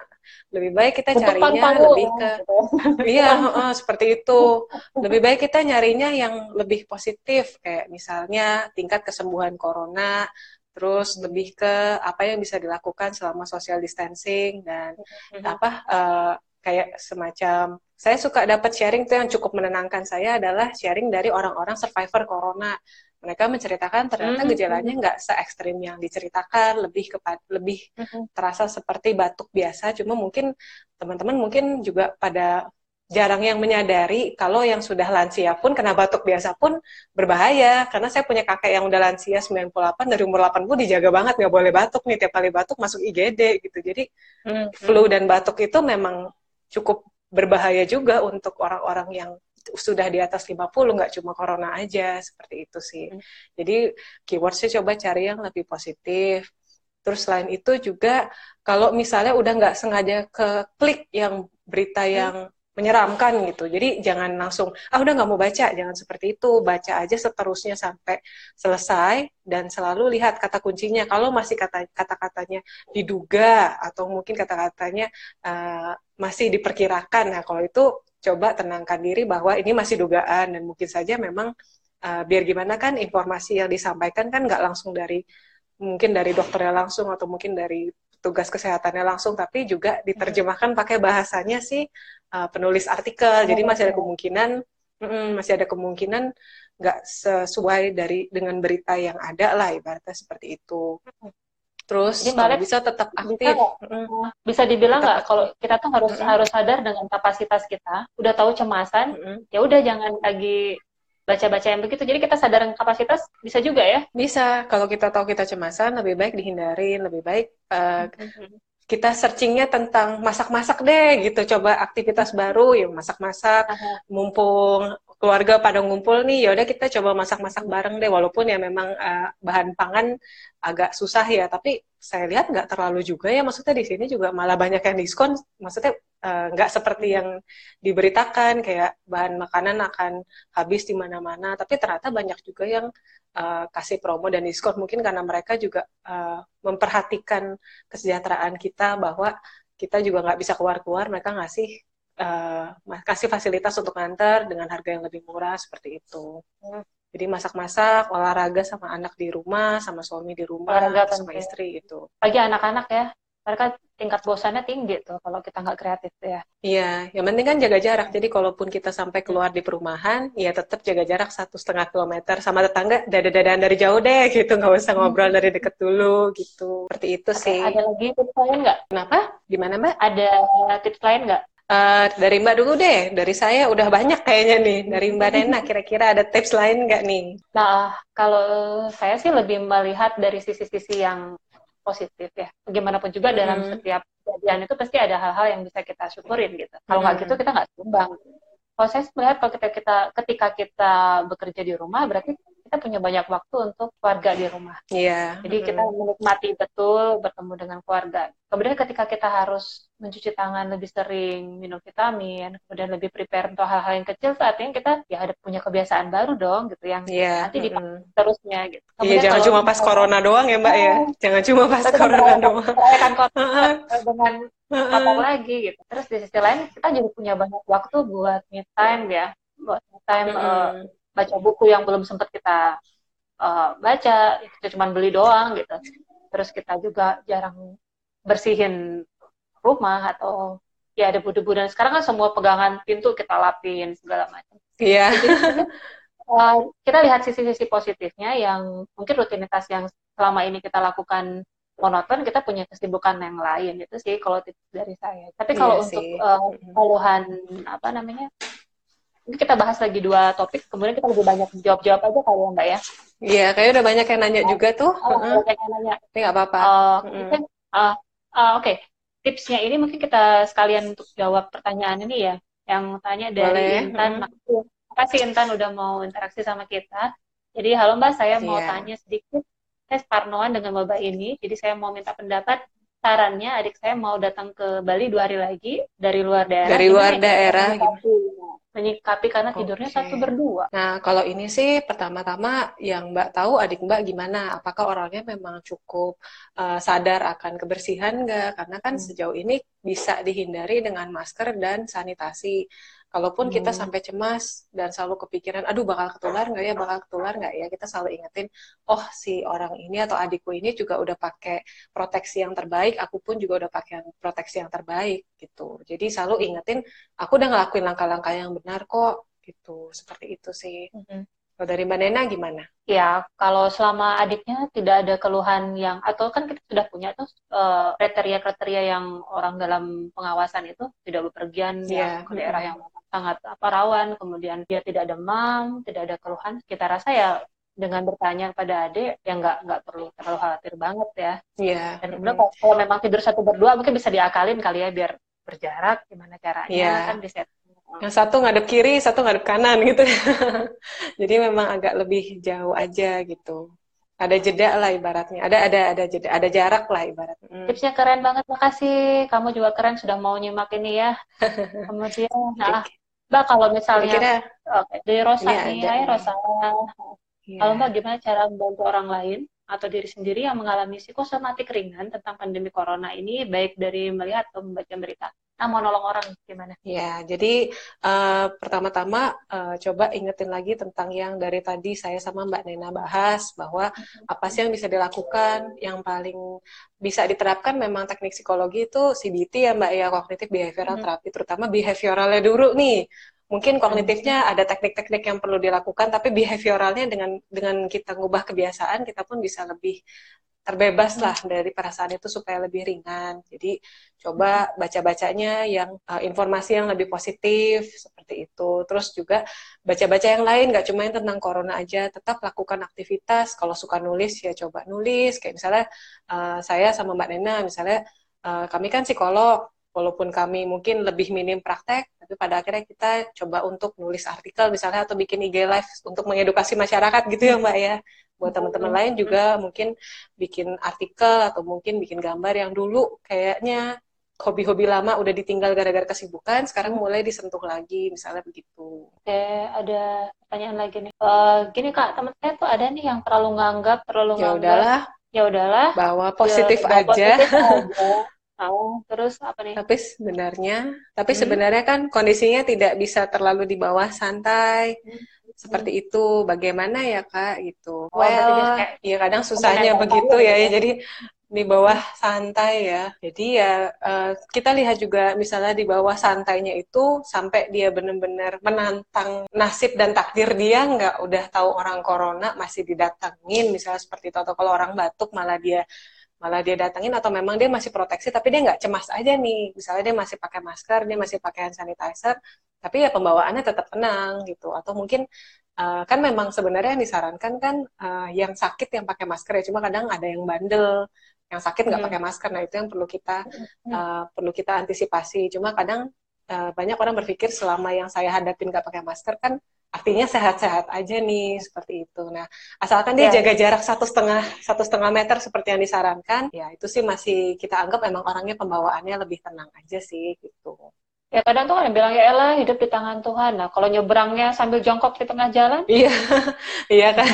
lebih baik kita carinya lebih ke iya uh, seperti itu. Lebih baik kita nyari carinya yang lebih positif kayak misalnya tingkat kesembuhan corona terus lebih ke apa yang bisa dilakukan selama social distancing dan mm-hmm. apa uh, kayak semacam saya suka dapat sharing tuh yang cukup menenangkan saya adalah sharing dari orang-orang survivor corona mereka menceritakan ternyata mm-hmm. gejalanya nggak se ekstrim yang diceritakan lebih kepada lebih mm-hmm. terasa seperti batuk biasa cuma mungkin teman-teman mungkin juga pada jarang yang menyadari kalau yang sudah lansia pun kena batuk biasa pun berbahaya. Karena saya punya kakek yang udah lansia 98 dari umur 80 dijaga banget nggak boleh batuk nih. Tiap kali batuk masuk IGD gitu. Jadi hmm. flu dan batuk itu memang cukup berbahaya juga untuk orang-orang yang sudah di atas 50 nggak cuma corona aja seperti itu sih. Hmm. jadi keywordsnya coba cari yang lebih positif. Terus selain itu juga kalau misalnya udah nggak sengaja ke klik yang berita yang menyeramkan gitu. Jadi jangan langsung ah udah nggak mau baca, jangan seperti itu. Baca aja seterusnya sampai selesai dan selalu lihat kata kuncinya. Kalau masih kata kata-katanya diduga atau mungkin kata-katanya uh, masih diperkirakan. Nah, kalau itu coba tenangkan diri bahwa ini masih dugaan dan mungkin saja memang uh, biar gimana kan informasi yang disampaikan kan nggak langsung dari mungkin dari dokternya langsung atau mungkin dari tugas kesehatannya langsung, tapi juga diterjemahkan pakai bahasanya si uh, penulis artikel. Jadi masih ada kemungkinan, mm, masih ada kemungkinan nggak sesuai dari dengan berita yang ada lah ibaratnya seperti itu. Terus Jadi, kalau bisa tetap aktif. Bisa, bisa dibilang nggak kalau kita tuh harus mm -hmm. harus sadar dengan kapasitas kita, udah tahu cemasan, mm -hmm. ya udah jangan lagi baca-baca yang begitu. Jadi kita sadar kapasitas bisa juga ya? Bisa. Kalau kita tahu kita cemasan, lebih baik dihindarin, lebih baik uh, kita searchingnya tentang masak-masak deh gitu. Coba aktivitas baru, ya masak-masak. Mumpung keluarga pada ngumpul nih, yaudah kita coba masak-masak bareng deh. Walaupun ya memang uh, bahan pangan agak susah ya, tapi saya lihat nggak terlalu juga ya. Maksudnya di sini juga malah banyak yang diskon. Maksudnya uh, nggak seperti yang diberitakan kayak bahan makanan akan habis di mana-mana. Tapi ternyata banyak juga yang uh, kasih promo dan diskon. Mungkin karena mereka juga uh, memperhatikan kesejahteraan kita bahwa kita juga nggak bisa keluar-keluar, mereka ngasih uh, kasih fasilitas untuk nganter dengan harga yang lebih murah seperti itu. Hmm. Jadi masak-masak, olahraga sama anak di rumah, sama suami di rumah, olahraga sama istri itu. Bagi anak-anak ya, mereka tingkat bosannya tinggi tuh kalau kita nggak kreatif ya. Iya, yang penting kan jaga jarak. Jadi kalaupun kita sampai keluar di perumahan, ya tetap jaga jarak satu setengah kilometer sama tetangga, dada-dadaan dari jauh deh gitu, nggak usah ngobrol dari deket dulu gitu. Seperti itu sih. Ada lagi tips lain nggak? Kenapa? Gimana mbak? Ada tips lain nggak? Uh, dari Mbak dulu deh, dari saya udah banyak kayaknya nih. Dari Mbak Nena, kira-kira ada tips lain nggak nih? Nah, kalau saya sih lebih melihat dari sisi-sisi yang positif ya. Bagaimanapun juga hmm. dalam setiap kejadian itu pasti ada hal-hal yang bisa kita syukurin gitu. Kalau nggak hmm. gitu kita nggak sumbang. Kalau saya melihat kalau kita, kita ketika kita bekerja di rumah berarti kita punya banyak waktu untuk keluarga di rumah. Iya. Yeah. Jadi mm. kita menikmati betul bertemu dengan keluarga. Kemudian ketika kita harus mencuci tangan lebih sering, minum vitamin, kemudian lebih prepare untuk hal-hal yang kecil, artinya kita ya ada punya kebiasaan baru dong gitu yang yeah. nanti dipakai mm. terusnya gitu. Iya, yeah, jangan cuma pas corona doang ya Mbak ya. Jangan cuma pas corona doang. Kan dengan apa lagi gitu. Terus di sisi lain kita juga punya banyak waktu buat me time ya, buat me time mm -hmm. uh, baca buku yang belum sempat kita uh, baca kita cuma beli doang gitu. Terus kita juga jarang bersihin rumah atau ya ada debu-debu. Dan sekarang kan semua pegangan pintu kita lapin segala macam. Iya. Yeah. uh, kita lihat sisi-sisi positifnya yang mungkin rutinitas yang selama ini kita lakukan monoton kita punya kesibukan yang lain. Itu sih kalau tips dari saya. Tapi kalau iya untuk uh, keluhan apa namanya kita bahas lagi dua topik, kemudian kita lebih banyak jawab-jawab aja kali ya Mbak ya. Iya, kayaknya udah banyak yang nanya juga tuh. Oh, uh banyak yang nanya. Tapi nggak apa-apa. Uh, uh, uh, Oke, okay. tipsnya ini mungkin kita sekalian untuk jawab pertanyaan ini ya. Yang tanya dari Boleh. Intan. Terima kasih Intan udah mau interaksi sama kita. Jadi halo Mbak, saya mau yeah. tanya sedikit. Saya Parnoan dengan Mbak ini, jadi saya mau minta pendapat sarannya adik saya mau datang ke Bali dua hari lagi dari luar daerah. Dari luar daerah. Gitu menyikapi karena tidurnya okay. satu berdua. Nah, kalau ini sih pertama-tama yang Mbak tahu adik Mbak gimana? Apakah orangnya memang cukup uh, sadar akan kebersihan nggak? Karena kan hmm. sejauh ini bisa dihindari dengan masker dan sanitasi. Kalaupun hmm. kita sampai cemas dan selalu kepikiran, aduh bakal ketular nggak ya, bakal ketular nggak ya, kita selalu ingetin, oh si orang ini atau adikku ini juga udah pakai proteksi yang terbaik, aku pun juga udah pakai proteksi yang terbaik gitu. Jadi selalu ingetin, aku udah ngelakuin langkah-langkah yang benar kok gitu. Seperti itu sih. Hmm. Kalau dari Mbak Nena gimana? Ya, kalau selama adiknya tidak ada keluhan yang atau kan kita sudah punya tuh kriteria kriteria-kriteria yang orang dalam pengawasan itu tidak bepergian yeah. ke daerah yang sangat apa rawan, kemudian dia tidak demam, tidak ada keluhan, kita rasa ya dengan bertanya pada adik yang nggak nggak perlu terlalu khawatir banget ya. Iya. Yeah. Dan kemudian kalau, kalau memang tidur satu berdua mungkin bisa diakalin kali ya biar berjarak gimana caranya yeah. kan di set. Yang satu ngadep kiri, satu ngadep kanan gitu. Jadi memang agak lebih jauh aja gitu. ada jeda lah ibaratnya ada ada ada jeda ada jarak lah ibaratnya hmm. tipsnya keren banget makasih kamu juga keren sudah mau nyimak ini ya kemudian nah mbak kalau misalnya Kira, okay, dari Rosa nih hai Rosa. Ya. kalau mbak gimana cara membantu orang lain atau diri sendiri yang mengalami psikosomatik ringan tentang pandemi corona ini baik dari melihat atau membaca berita nah mau nolong orang gimana? Ya, jadi uh, pertama-tama uh, coba ingetin lagi tentang yang dari tadi saya sama Mbak Nena bahas bahwa apa sih yang bisa dilakukan, yang paling bisa diterapkan memang teknik psikologi itu CBT ya Mbak ya, Cognitive Behavioral hmm. Therapy, terutama behavioralnya dulu nih. Mungkin kognitifnya ada teknik-teknik yang perlu dilakukan, tapi behavioralnya dengan dengan kita ngubah kebiasaan, kita pun bisa lebih terbebas lah dari perasaan itu supaya lebih ringan. Jadi coba baca-bacanya yang uh, informasi yang lebih positif seperti itu. Terus juga baca-baca yang lain, nggak cuma yang tentang corona aja. Tetap lakukan aktivitas. Kalau suka nulis ya coba nulis. Kayak misalnya uh, saya sama Mbak Nena, misalnya uh, kami kan psikolog. Walaupun kami mungkin lebih minim praktek, tapi pada akhirnya kita coba untuk nulis artikel misalnya atau bikin IG live untuk mengedukasi masyarakat gitu ya Mbak ya buat teman-teman lain juga mungkin bikin artikel atau mungkin bikin gambar yang dulu kayaknya hobi-hobi lama udah ditinggal gara-gara kesibukan sekarang mulai disentuh lagi misalnya begitu. Oke, ada pertanyaan lagi nih. Uh, gini kak, teman saya tuh ada nih yang terlalu nganggap, terlalu ya udahlah, ya udahlah, bawa positif ya, aja. Positif aja. Oh, terus apa nih? Tapi sebenarnya, tapi hmm. sebenarnya kan kondisinya tidak bisa terlalu di bawah santai. Hmm seperti hmm. itu bagaimana ya kak gitu oh, well ya kadang susahnya begitu ya, ya jadi di bawah santai ya jadi ya uh, kita lihat juga misalnya di bawah santainya itu sampai dia benar-benar menantang nasib dan takdir dia nggak udah tahu orang corona masih didatengin misalnya seperti itu atau kalau orang batuk malah dia malah dia datengin atau memang dia masih proteksi tapi dia nggak cemas aja nih. Misalnya dia masih pakai masker dia masih pakai hand sanitizer tapi ya pembawaannya tetap tenang gitu. Atau mungkin uh, kan memang sebenarnya yang disarankan kan uh, yang sakit yang pakai masker ya cuma kadang ada yang bandel yang sakit nggak hmm. pakai masker. Nah itu yang perlu kita uh, perlu kita antisipasi. Cuma kadang uh, banyak orang berpikir selama yang saya hadapin nggak pakai masker kan artinya sehat-sehat aja nih seperti itu. Nah, asalkan dia ya. jaga jarak satu setengah satu setengah meter seperti yang disarankan, ya itu sih masih kita anggap memang orangnya pembawaannya lebih tenang aja sih gitu. Ya kadang tuh kan bilang ya elah hidup di tangan Tuhan. Nah kalau nyebrangnya sambil jongkok di tengah jalan. Iya, iya kan.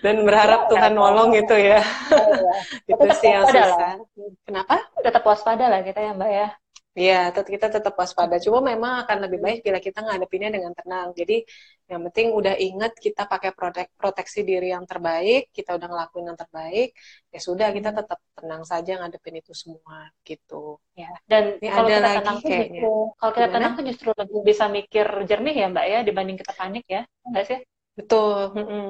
Dan berharap ya, Tuhan nolong gitu ya. ya. itu sih yang susah. Kenapa? Tetap waspada lah kita ya Mbak ya. Iya, kita tetap waspada. Cuma memang akan lebih baik bila kita ngadepinnya dengan tenang. Jadi yang penting udah inget kita pakai protek proteksi diri yang terbaik, kita udah ngelakuin yang terbaik, ya sudah kita tetap tenang saja ngadepin itu semua gitu. Ya. Dan Ini kalau ada kita lagi tenang kayaknya. Justru, kalau kita Gimana? tenang tuh justru lebih bisa mikir jernih ya Mbak ya dibanding kita panik ya, enggak sih? Betul. Mm -mm.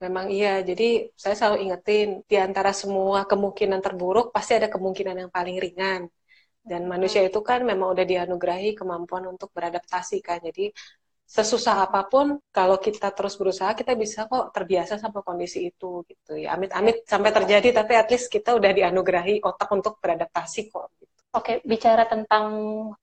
Memang iya. Jadi saya selalu ingetin di antara semua kemungkinan terburuk pasti ada kemungkinan yang paling ringan dan manusia itu kan memang udah dianugerahi kemampuan untuk beradaptasi kan jadi sesusah apa pun kalau kita terus berusaha kita bisa kok terbiasa sama kondisi itu gitu ya amit-amit sampai terjadi tapi at least kita udah dianugerahi otak untuk beradaptasi kok. Oke, bicara tentang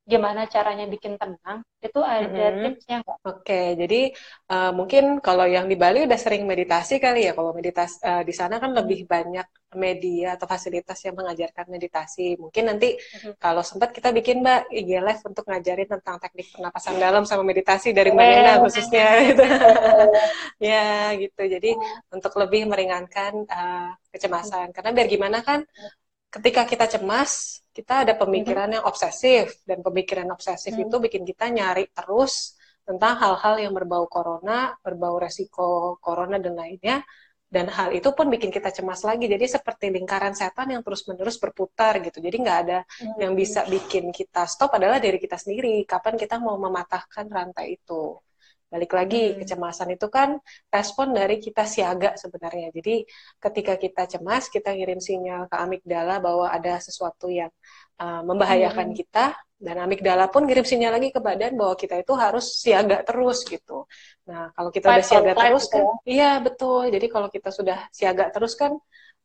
gimana caranya bikin tenang, itu ada mm-hmm. tipsnya nggak? Oke, jadi uh, mungkin kalau yang di Bali udah sering meditasi kali ya. Kalau meditasi uh, di sana kan lebih banyak media atau fasilitas yang mengajarkan meditasi. Mungkin nanti mm-hmm. kalau sempat kita bikin Mbak IG Live untuk ngajarin tentang teknik pernapasan dalam sama meditasi dari Mbak Nena khususnya gitu. ya, gitu. Jadi untuk lebih meringankan uh, kecemasan. Karena biar gimana kan ketika kita cemas kita ada pemikiran yang obsesif. Dan pemikiran obsesif hmm. itu bikin kita nyari terus tentang hal-hal yang berbau corona, berbau resiko corona dan lainnya. Dan hal itu pun bikin kita cemas lagi. Jadi seperti lingkaran setan yang terus menerus berputar gitu. Jadi nggak ada hmm. yang bisa bikin kita stop adalah diri kita sendiri. Kapan kita mau mematahkan rantai itu Balik lagi, hmm. kecemasan itu kan respon dari kita siaga sebenarnya. Jadi ketika kita cemas, kita ngirim sinyal ke amigdala bahwa ada sesuatu yang uh, membahayakan hmm. kita, dan amigdala pun ngirim sinyal lagi ke badan bahwa kita itu harus siaga terus gitu. Nah, kalau kita fight udah siaga terus kan, ya. iya betul. Jadi kalau kita sudah siaga terus kan,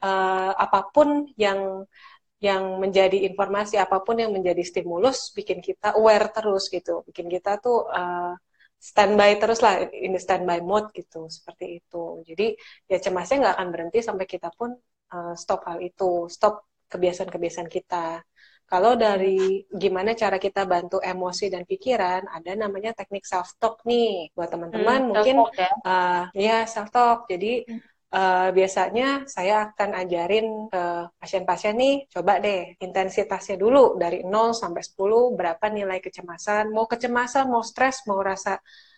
uh, apa pun yang yang menjadi informasi apa pun yang menjadi stimulus bikin kita aware terus gitu bikin kita tuh uh, standby terus lah ini standby mode gitu seperti itu jadi ya cemasnya nggak akan berhenti sampai kita pun uh, stop hal itu stop kebiasaan-kebiasaan kita kalau dari gimana cara kita bantu emosi dan pikiran, ada namanya teknik self talk nih buat teman-teman hmm, mungkin ya, uh, ya self talk. Jadi hmm. Uh, biasanya saya akan ajarin ke pasien-pasien nih, coba deh intensitasnya dulu dari 0 sampai 10 berapa nilai kecemasan, mau kecemasan, mau stres, mau rasa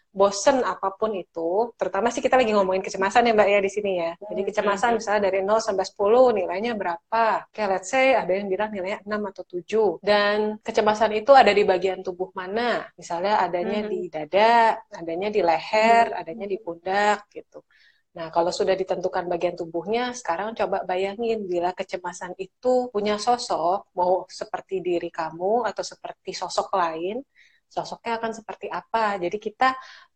bosen apa pun itu, terutama sih kita lagi ngomongin kecemasan ya Mbak ya di sini ya. Jadi hmm, kecemasan hmm. misalnya dari 0 sampai 10 nilainya berapa? Oke, let's say ada yang bilang nilainya 6 atau 7. Dan kecemasan itu ada di bagian tubuh mana? Misalnya adanya hmm. di dada, adanya di leher, hmm. adanya di pundak gitu. Nah, kalau sudah ditentukan bagian tubuhnya, sekarang coba bayangin bila kecemasan itu punya sosok, mau seperti diri kamu atau seperti sosok lain, sosoknya akan seperti apa. Jadi kita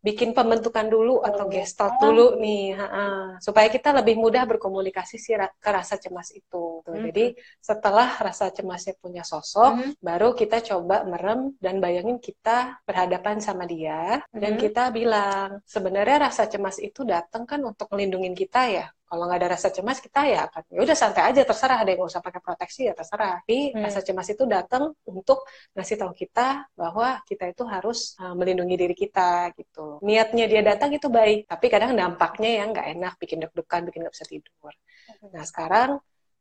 bikin pembentukan dulu atau gestalt dulu nih, ha -ha, supaya kita lebih mudah berkomunikasi si ke rasa cemas itu. Mm -hmm. Jadi setelah rasa cemasnya punya sosok, mm -hmm. baru kita coba merem dan bayangin kita berhadapan sama dia mm -hmm. dan kita bilang sebenarnya rasa cemas itu datang kan untuk melindungi kita ya kalau nggak ada rasa cemas kita ya akan ya udah santai aja terserah ada yang nggak usah pakai proteksi ya terserah tapi hmm. rasa cemas itu datang untuk ngasih tahu kita bahwa kita itu harus uh, melindungi diri kita gitu niatnya dia datang itu baik tapi kadang dampaknya yang nggak enak bikin deg-degan bikin nggak bisa tidur hmm. nah sekarang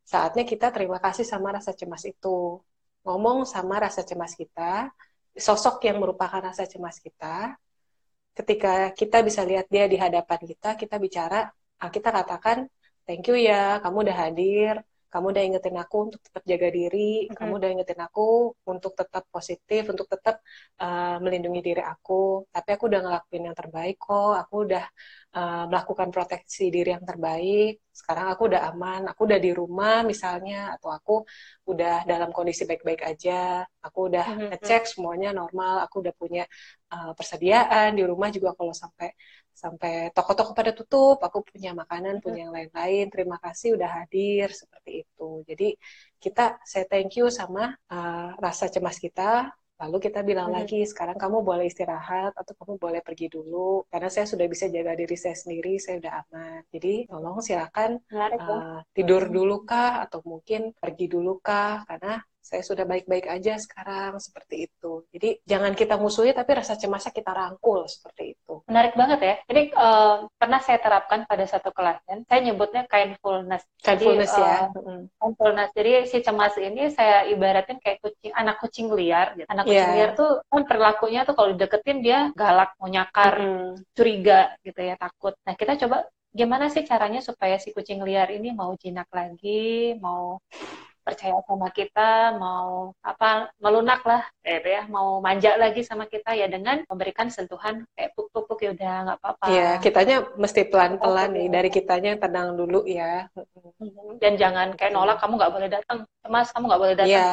saatnya kita terima kasih sama rasa cemas itu ngomong sama rasa cemas kita sosok yang merupakan rasa cemas kita ketika kita bisa lihat dia di hadapan kita kita bicara Ah, kita katakan thank you ya kamu udah hadir kamu udah ingetin aku untuk tetap jaga diri mm-hmm. kamu udah ingetin aku untuk tetap positif untuk tetap uh, melindungi diri aku tapi aku udah ngelakuin yang terbaik kok aku udah uh, melakukan proteksi diri yang terbaik sekarang aku udah aman aku udah di rumah misalnya atau aku udah dalam kondisi baik-baik aja aku udah mm-hmm. ngecek semuanya normal aku udah punya uh, persediaan di rumah juga kalau sampai sampai toko-toko pada tutup, aku punya makanan, hmm. punya yang lain-lain. Terima kasih udah hadir seperti itu. Jadi kita saya thank you sama uh, rasa cemas kita. Lalu kita bilang hmm. lagi, sekarang kamu boleh istirahat atau kamu boleh pergi dulu karena saya sudah bisa jaga diri saya sendiri, saya udah aman. Jadi tolong silakan uh, tidur dulu kah atau mungkin pergi dulu kah karena saya sudah baik-baik aja sekarang seperti itu. Jadi jangan kita musuhi tapi rasa cemasnya kita rangkul seperti itu. Menarik banget ya. Jadi uh, pernah saya terapkan pada satu klien, saya nyebutnya kindfulness. Kindfulness Jadi, ya. Uh, kindfulness. Jadi si cemas ini saya ibaratin kayak kucing anak kucing liar. Gitu. Anak kucing yeah. liar tuh kan perilakunya tuh kalau dideketin dia galak, mau nyakar, mm. curiga gitu ya, takut. Nah kita coba gimana sih caranya supaya si kucing liar ini mau jinak lagi, mau percaya sama kita, mau apa melunak lah, gitu ya, mau manja lagi sama kita ya dengan memberikan sentuhan kayak puk-puk ya udah nggak apa-apa. Iya, kitanya mesti pelan-pelan nih dari kitanya yang tenang dulu ya. Dan jangan kayak nolak kamu nggak boleh datang, mas kamu nggak boleh datang. Iya.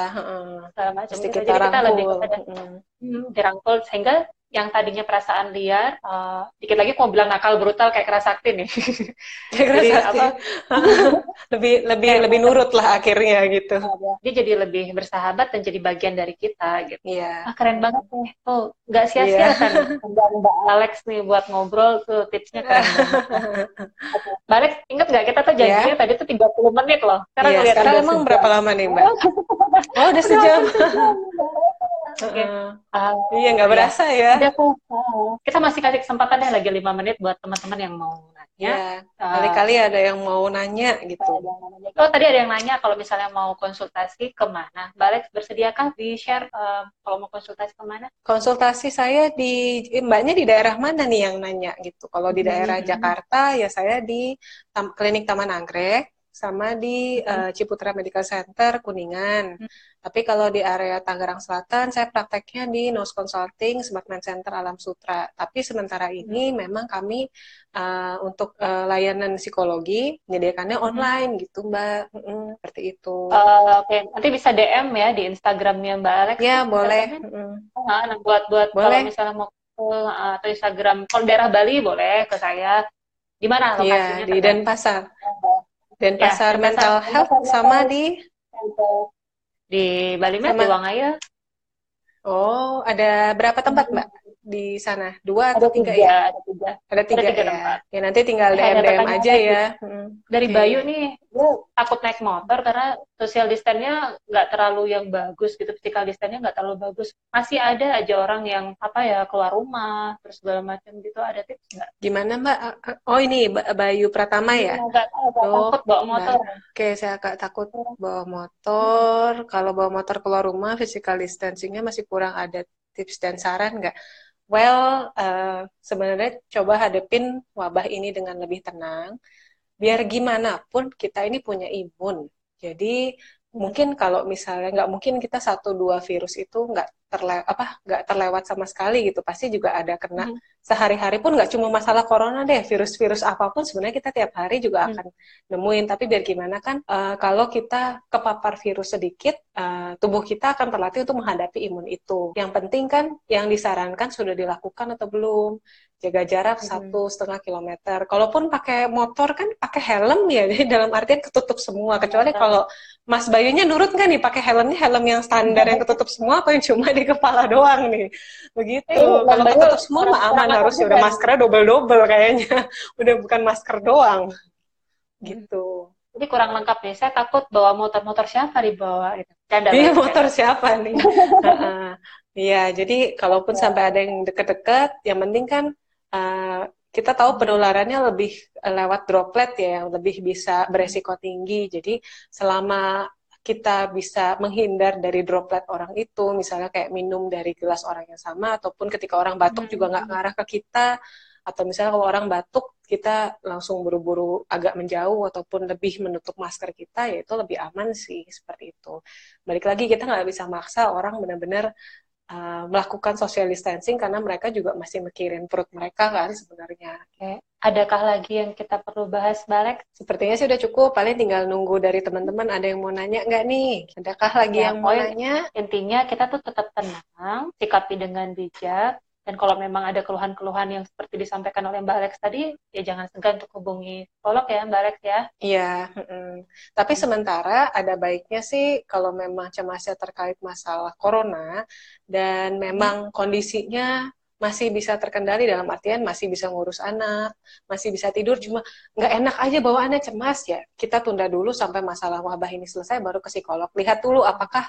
Segala macam. Kita Jadi kita lebih kepada hmm, dirangkul sehingga yang tadinya perasaan liar, uh, dikit lagi aku mau bilang nakal brutal kayak kerasakti nih. jadi apa? lebih lebih kayak lebih nurut lah akhirnya gitu. Iya, dia jadi lebih bersahabat dan jadi bagian dari kita gitu. Iya. Ah, keren banget nih. Tuh nggak sia-sia yeah. kan Mbak Alex nih buat ngobrol tuh tipsnya keren banget. Mbak Alex inget nggak kita tuh janjinya yeah. tadi tuh 30 menit loh. Sekarang yeah, sekarang emang berapa lama nih Mbak? oh udah sejam. Okay. Uh, uh, iya nggak berasa ya. Udah, uh, kita masih kasih kesempatan deh lagi lima menit buat teman-teman yang mau nanya. Ya, kali-kali uh, ada yang mau nanya gitu. Oh tadi ada yang nanya kalau misalnya mau konsultasi ke mana? Mbak Alex bersediakah di share uh, kalau mau konsultasi ke mana? Konsultasi saya di eh, mbaknya di daerah mana nih yang nanya gitu? Kalau di daerah hmm. Jakarta ya saya di tam, klinik Taman Anggrek sama di uh, Ciputra Medical Center Kuningan. Hmm. Tapi kalau di area Tangerang Selatan saya prakteknya di Nose Consulting Smartman Center Alam Sutra. Tapi sementara ini hmm. memang kami uh, untuk uh, layanan psikologi menyediakannya online hmm. gitu Mbak. Hmm, seperti itu. Uh, Oke, okay. nanti bisa DM ya di Instagramnya Mbak Alex. Ya, boleh. Hmm. Nah, buat buat kalau misalnya mau atau Instagram kalau daerah Bali boleh ke saya. Di mana iya, lokasinya? Iya, di Denpasar. Dan ya, pasar mental health sama di di Bali Med, di Wangaya. Oh, ada berapa tempat, Mbak? Di sana? Dua atau ada tiga, tiga, ya? ada tiga. Ada tiga, tiga ya. tempat. Ya nanti tinggal Ada DM DM aja lagi. ya. Hmm. Dari Oke. Bayu nih, gue takut naik motor karena social distance-nya nggak terlalu yang bagus gitu, physical distance-nya nggak terlalu bagus. Masih ada aja orang yang apa ya keluar rumah, terus segala macam gitu. Ada tips nggak? Gimana Mbak? Oh ini Ba- Bayu Pratama ya? Nggak Oh, takut bawa motor. Oke, saya agak takut bawa motor. Kalau bawa motor keluar rumah, physical distancing-nya masih kurang ada tips dan saran nggak? Well, eh, sebenarnya coba hadepin wabah ini dengan lebih tenang. Biar gimana pun kita ini punya imun. Jadi mungkin kalau misalnya nggak mungkin kita satu dua virus itu nggak terle apa nggak terlewat sama sekali gitu. Pasti juga ada kena Mhm. sehari-hari pun nggak cuma masalah corona deh, virus-virus apa pun sebenarnya kita tiap hari juga Hmm. akan nemuin. Tapi biar gimana kan, eh, kalau kita kepapar virus sedikit, eh, tubuh kita akan terlatih untuk menghadapi imun itu. Yang penting kan, yang disarankan sudah dilakukan atau belum. Jaga jarak Mhm. satu setengah kilometer. Kalaupun pakai motor kan pakai helm ya, jadi dalam artian ketutup semua. Kecuali Betul. kalau Mas Bayunya nurut nggak nih pakai helmnya helm yang standar yang ketutup semua apa yang cuma di kepala doang nih? Begitu. Eh, Kalau Bayu ketutup semua mah aman harus ya udah maskernya double-double kayaknya. Udah bukan masker doang. Gitu. Jadi kurang lengkap nih. Saya takut bawa motor-motor siapa dibawa gitu. Canda, Iya, Bang. motor siapa nih? Heeh. Iya, jadi kalaupun sampai ada yang deket-deket, yang penting kan eh, kita tahu penularannya lebih eh, lewat droplet ya, yang lebih bisa beresiko tinggi. Jadi selama kita bisa menghindar dari droplet orang itu, misalnya kayak minum dari gelas orang yang sama, ataupun ketika orang batuk Hmm. juga nggak ngarah ke kita, atau misalnya kalau orang batuk kita langsung buru-buru agak menjauh ataupun lebih menutup masker kita, ya itu lebih aman sih seperti itu. Balik lagi kita nggak bisa maksa orang benar-benar uh, melakukan social distancing karena mereka juga masih mikirin perut mereka kan sebenarnya. Oke. Adakah lagi yang kita perlu bahas, Balek? Sepertinya sih udah cukup, paling tinggal nunggu dari teman-teman ada yang mau nanya nggak nih? Adakah lagi Ya, yang mau nanya? Intinya kita tuh tetap tenang, sikapi dengan bijak, dan kalau memang ada keluhan-keluhan yang seperti disampaikan oleh Mbak Alex tadi, ya jangan segan untuk hubungi psikolog ya, Mbak Alex ya. Iya, mm-mm. tapi sementara ada baiknya sih kalau memang cemasnya terkait masalah corona dan memang kondisinya masih bisa terkendali dalam artian masih bisa ngurus anak, masih bisa tidur, cuma nggak enak aja bawaannya cemas ya. Kita tunda dulu sampai masalah wabah ini selesai baru ke psikolog. Lihat dulu apakah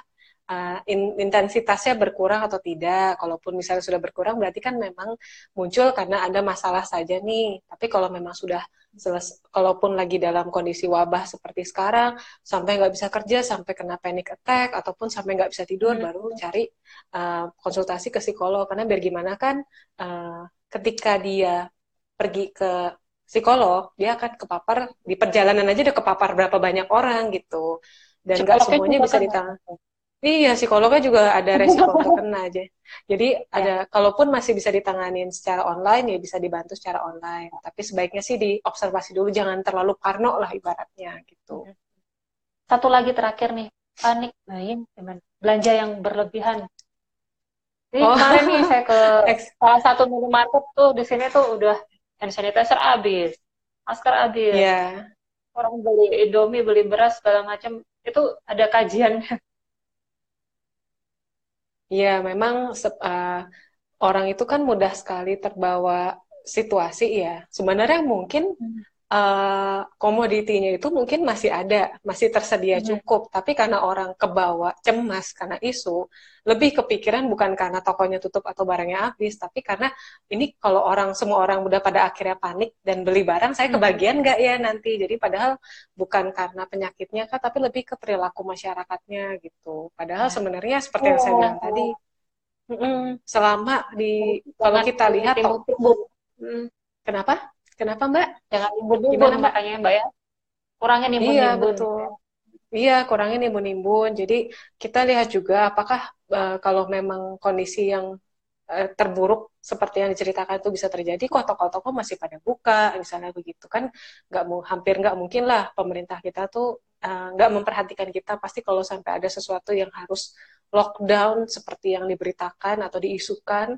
uh, in- intensitasnya berkurang atau tidak. Kalaupun misalnya sudah berkurang berarti kan memang muncul karena ada masalah saja nih. Tapi kalau memang sudah seles kalaupun lagi dalam kondisi wabah seperti sekarang sampai nggak bisa kerja sampai kena panic attack ataupun sampai nggak bisa tidur Hmm. baru cari uh, konsultasi ke psikolog karena biar gimana kan uh, ketika dia pergi ke psikolog dia akan kepapar di perjalanan aja udah kepapar berapa banyak orang gitu dan nggak semuanya bisa kan- ditangani Iya, psikolognya juga ada resiko untuk kena aja. Jadi ada, kalaupun masih bisa ditanganin secara online, ya bisa dibantu secara online. Tapi sebaiknya sih diobservasi dulu, jangan terlalu parno lah ibaratnya gitu. Satu lagi terakhir nih, panik main gimana? Belanja yang berlebihan. Ini Oh. kemarin nih saya ke salah satu minimarket tuh di sini tuh udah hand sanitizer habis, masker habis, Iya, orang beli Indomie, beli beras segala macam itu ada kajian. Iya memang eh, orang itu kan mudah sekali terbawa situasi ya. Sebenarnya mungkin Hmm. Eh, komoditinya itu mungkin masih ada, masih tersedia Mhm. cukup. Tapi karena orang kebawa cemas karena isu, lebih kepikiran bukan karena tokonya tutup atau barangnya habis, tapi karena ini kalau orang semua orang udah pada akhirnya panik dan beli barang, saya kebagian nggak ya nanti? Jadi padahal bukan karena penyakitnya kan, tapi lebih ke perilaku masyarakatnya gitu. Padahal Ya. sebenarnya seperti yang saya Oh. bilang tadi, mm-mm, selama di kalau kita lihat, kenapa? Kenapa Mbak? Jangan nimbun-nimbun Gimana, Mbak? makanya Mbak ya. Kurangin Iya, nimbun-nimbun. betul. Iya, kurangnya nimbun-nimbun. Jadi kita lihat juga apakah eh, kalau memang kondisi yang eh, terburuk seperti yang diceritakan itu bisa terjadi, kok toko-toko masih pada buka, misalnya begitu kan? Nggak mau, hampir nggak mungkin lah pemerintah kita tuh eh, nggak memperhatikan kita. Pasti kalau sampai ada sesuatu yang harus lockdown seperti yang diberitakan atau diisukan,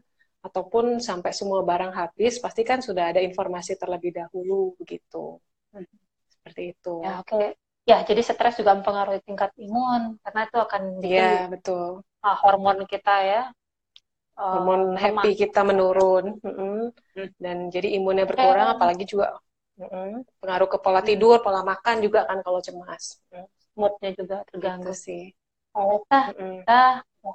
ataupun sampai semua barang habis, pasti kan sudah ada informasi terlebih dahulu begitu. Seperti itu. Ya, oke. Ya, jadi stres juga mempengaruhi tingkat imun karena itu akan Iya, betul. ah, hormon kita ya. uh, hormon happy kita menurun mm -hmm. dan jadi imunnya berkurang apalagi juga mm -hmm. pengaruh ke pola tidur pola makan juga kan kalau cemas moodnya juga terganggu gitu sih kalau kita, mm -hmm. kita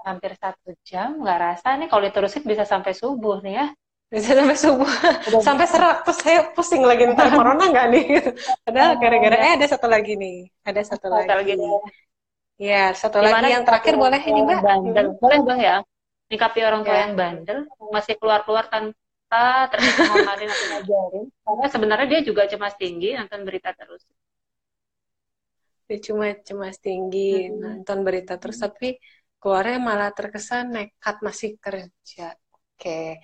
hampir satu jam nggak rasa nih kalau diterusin bisa sampai subuh nih ya. Bisa sampai subuh. Sampai serak terus saya pusing lagi ntar corona nggak nih? Padahal oh, gara-gara eh ada satu lagi nih ada satu lagi, lagi ya satu Di mana lagi. Yang terakhir boleh ini mbak? bandel? Hmm. boleh bang ya? Nikapi orang tua ya. yang bandel masih keluar-keluar tanpa terus ngajarin atau ngajarin. Karena sebenarnya dia juga cemas tinggi nonton berita terus dia cuma cemas tinggi hmm. nonton berita terus tapi keluarnya malah terkesan nekat masih kerja. Oke,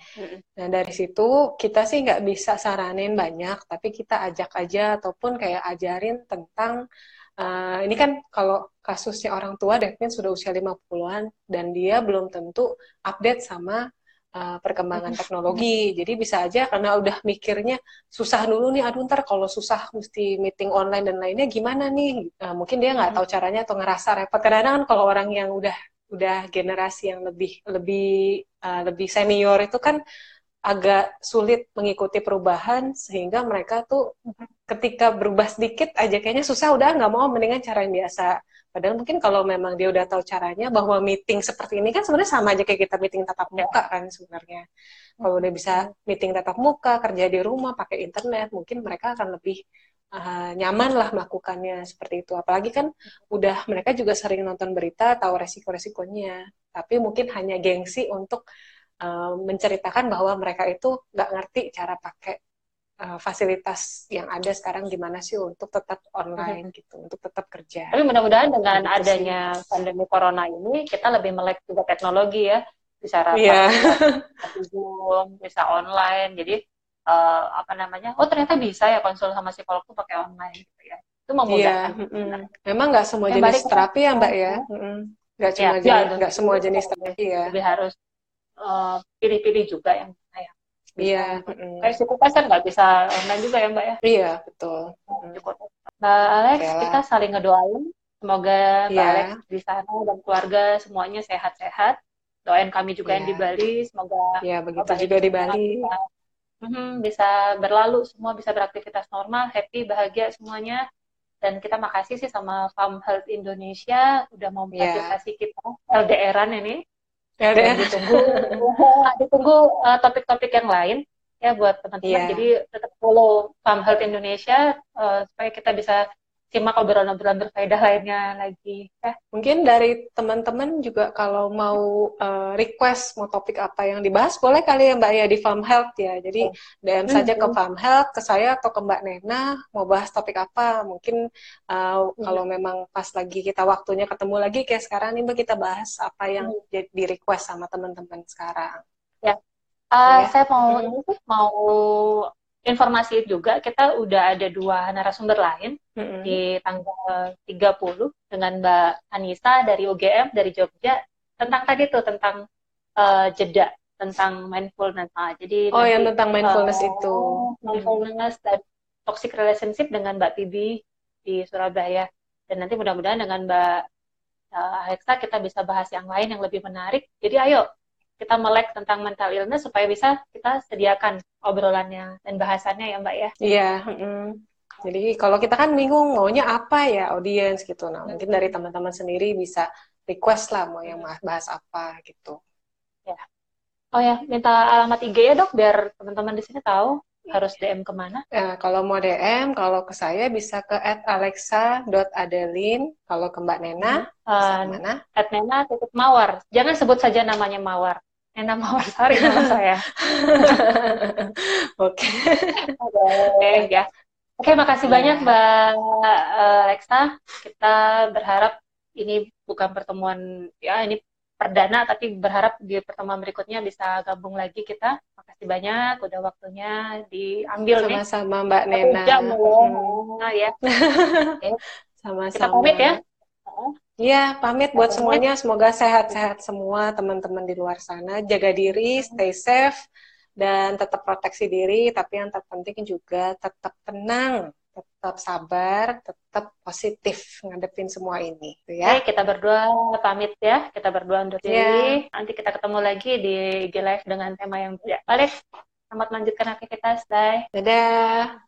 nah dari situ kita sih nggak bisa saranin banyak, tapi kita ajak aja ataupun kayak ajarin tentang uh, ini kan kalau kasusnya orang tua Devin sudah usia 50-an dan dia belum tentu update sama uh, perkembangan teknologi. Jadi bisa aja karena udah mikirnya susah dulu nih, aduh ntar kalau susah mesti meeting online dan lainnya gimana nih? Uh, mungkin dia nggak tahu caranya atau ngerasa repot. Kadang-kadang kan kalau orang yang udah udah generasi yang lebih lebih uh, lebih senior itu kan agak sulit mengikuti perubahan sehingga mereka tuh ketika berubah sedikit aja kayaknya susah udah nggak mau mendingan cara yang biasa padahal mungkin kalau memang dia udah tahu caranya bahwa meeting seperti ini kan sebenarnya sama aja kayak kita meeting tatap muka kan sebenarnya kalau udah bisa meeting tatap muka kerja di rumah pakai internet mungkin mereka akan lebih uh, nyaman lah melakukannya seperti itu. Apalagi kan udah mereka juga sering nonton berita, tahu resiko-resikonya. Tapi mungkin hanya gengsi untuk uh, menceritakan bahwa mereka itu nggak ngerti cara pakai uh, fasilitas yang ada sekarang gimana sih untuk tetap online hmm. gitu, untuk tetap kerja. Tapi mudah-mudahan dengan gitu adanya sih. pandemi corona ini kita lebih melek juga teknologi ya, bisa rapat, yeah. Zoom, bisa online. Jadi uh, apa namanya oh ternyata bisa ya konsul sama psikolog tuh pakai online gitu ya itu memudahkan yeah. mm -hmm. memang nggak semua yang jenis terapi ya mbak ya nggak cuma ya, jenis ya, semua jenis terapi ya lebih harus uh, pilih-pilih juga yang Iya. Yeah. Mm. Kayak suku kan nggak bisa online juga ya Mbak ya? Iya, betul. Cukup. Mbak Alex, okay kita saling ngedoain. Semoga Mbak yeah. Alex di sana dan keluarga semuanya sehat-sehat. Doain kami juga yeah. yang di Bali, semoga Iya, yeah, begitu juga di Bali. Kita hmm, bisa berlalu semua bisa beraktivitas normal happy bahagia semuanya dan kita makasih sih sama Farm Health Indonesia udah mau memfasilitasi yeah. kita LDRan ini LDR ditunggu. Ditunggu uh, topik-topik yang lain ya buat teman-teman. Yeah. jadi tetap follow Farm Health Indonesia uh, supaya kita bisa simak obrolan-obrolan berfaedah lainnya lagi. Ya. Mungkin dari teman-teman juga kalau mau uh, request mau topik apa yang dibahas, boleh kali ya Mbak ya di Farm Health ya. Jadi oh. DM saja ke hmm. Farm Health, ke saya atau ke Mbak Nena, mau bahas topik apa. Mungkin uh, kalau memang pas lagi kita waktunya ketemu lagi kayak sekarang nih Mbak kita bahas apa yang hmm. di request sama teman-teman sekarang. Ya. Uh, ya. Saya mau hmm. mau informasi juga kita udah ada dua narasumber lain mm-hmm. di tanggal 30 dengan Mbak Anissa dari UGM dari Jogja tentang tadi tuh tentang uh, jeda tentang mindfulness. Nah, jadi Oh, nanti, yang tentang mindfulness uh, itu. Mindfulness dan toxic relationship dengan Mbak Tibi di Surabaya. Dan nanti mudah-mudahan dengan Mbak uh, Alexa kita bisa bahas yang lain yang lebih menarik. Jadi ayo kita melek tentang mental illness supaya bisa kita sediakan obrolannya dan bahasannya ya Mbak ya. Iya. Mm. Jadi kalau kita kan bingung maunya apa ya audiens gitu. Nah mungkin dari teman-teman sendiri bisa request lah mau yang bahas apa gitu. Ya. Oh ya minta alamat IG ya dok biar teman-teman di sini tahu harus DM ke mana? Ya, kalau mau DM, kalau ke saya bisa ke @alexa.adelin. Kalau ke Mbak Nena, uh, mana? At Nena tutup Mawar. Jangan sebut saja namanya Mawar. Nena Mawar Sari nama saya. Oke. Oke ya. Oke, makasih ya. banyak Mbak eh, Alexa. Kita berharap ini bukan pertemuan ya ini perdana tapi berharap di pertemuan berikutnya bisa gabung lagi kita. Makasih banyak udah waktunya diambil Sama-sama nih. Sama-sama Mbak Nena. Jam hmm. ya. Sama-sama. Kita pamit ya. Iya, pamit buat semuanya. Semoga sehat-sehat semua teman-teman di luar sana. Jaga diri, stay safe, dan tetap proteksi diri. Tapi yang terpenting juga tetap tenang tetap sabar, tetap positif ngadepin semua ini. Gitu ya. Oke, kita berdua pamit ya. Kita berdua undur diri. Nanti kita ketemu lagi di IG Live dengan tema yang berbeda. Balik, selamat melanjutkan aktivitas. Bye. Dadah.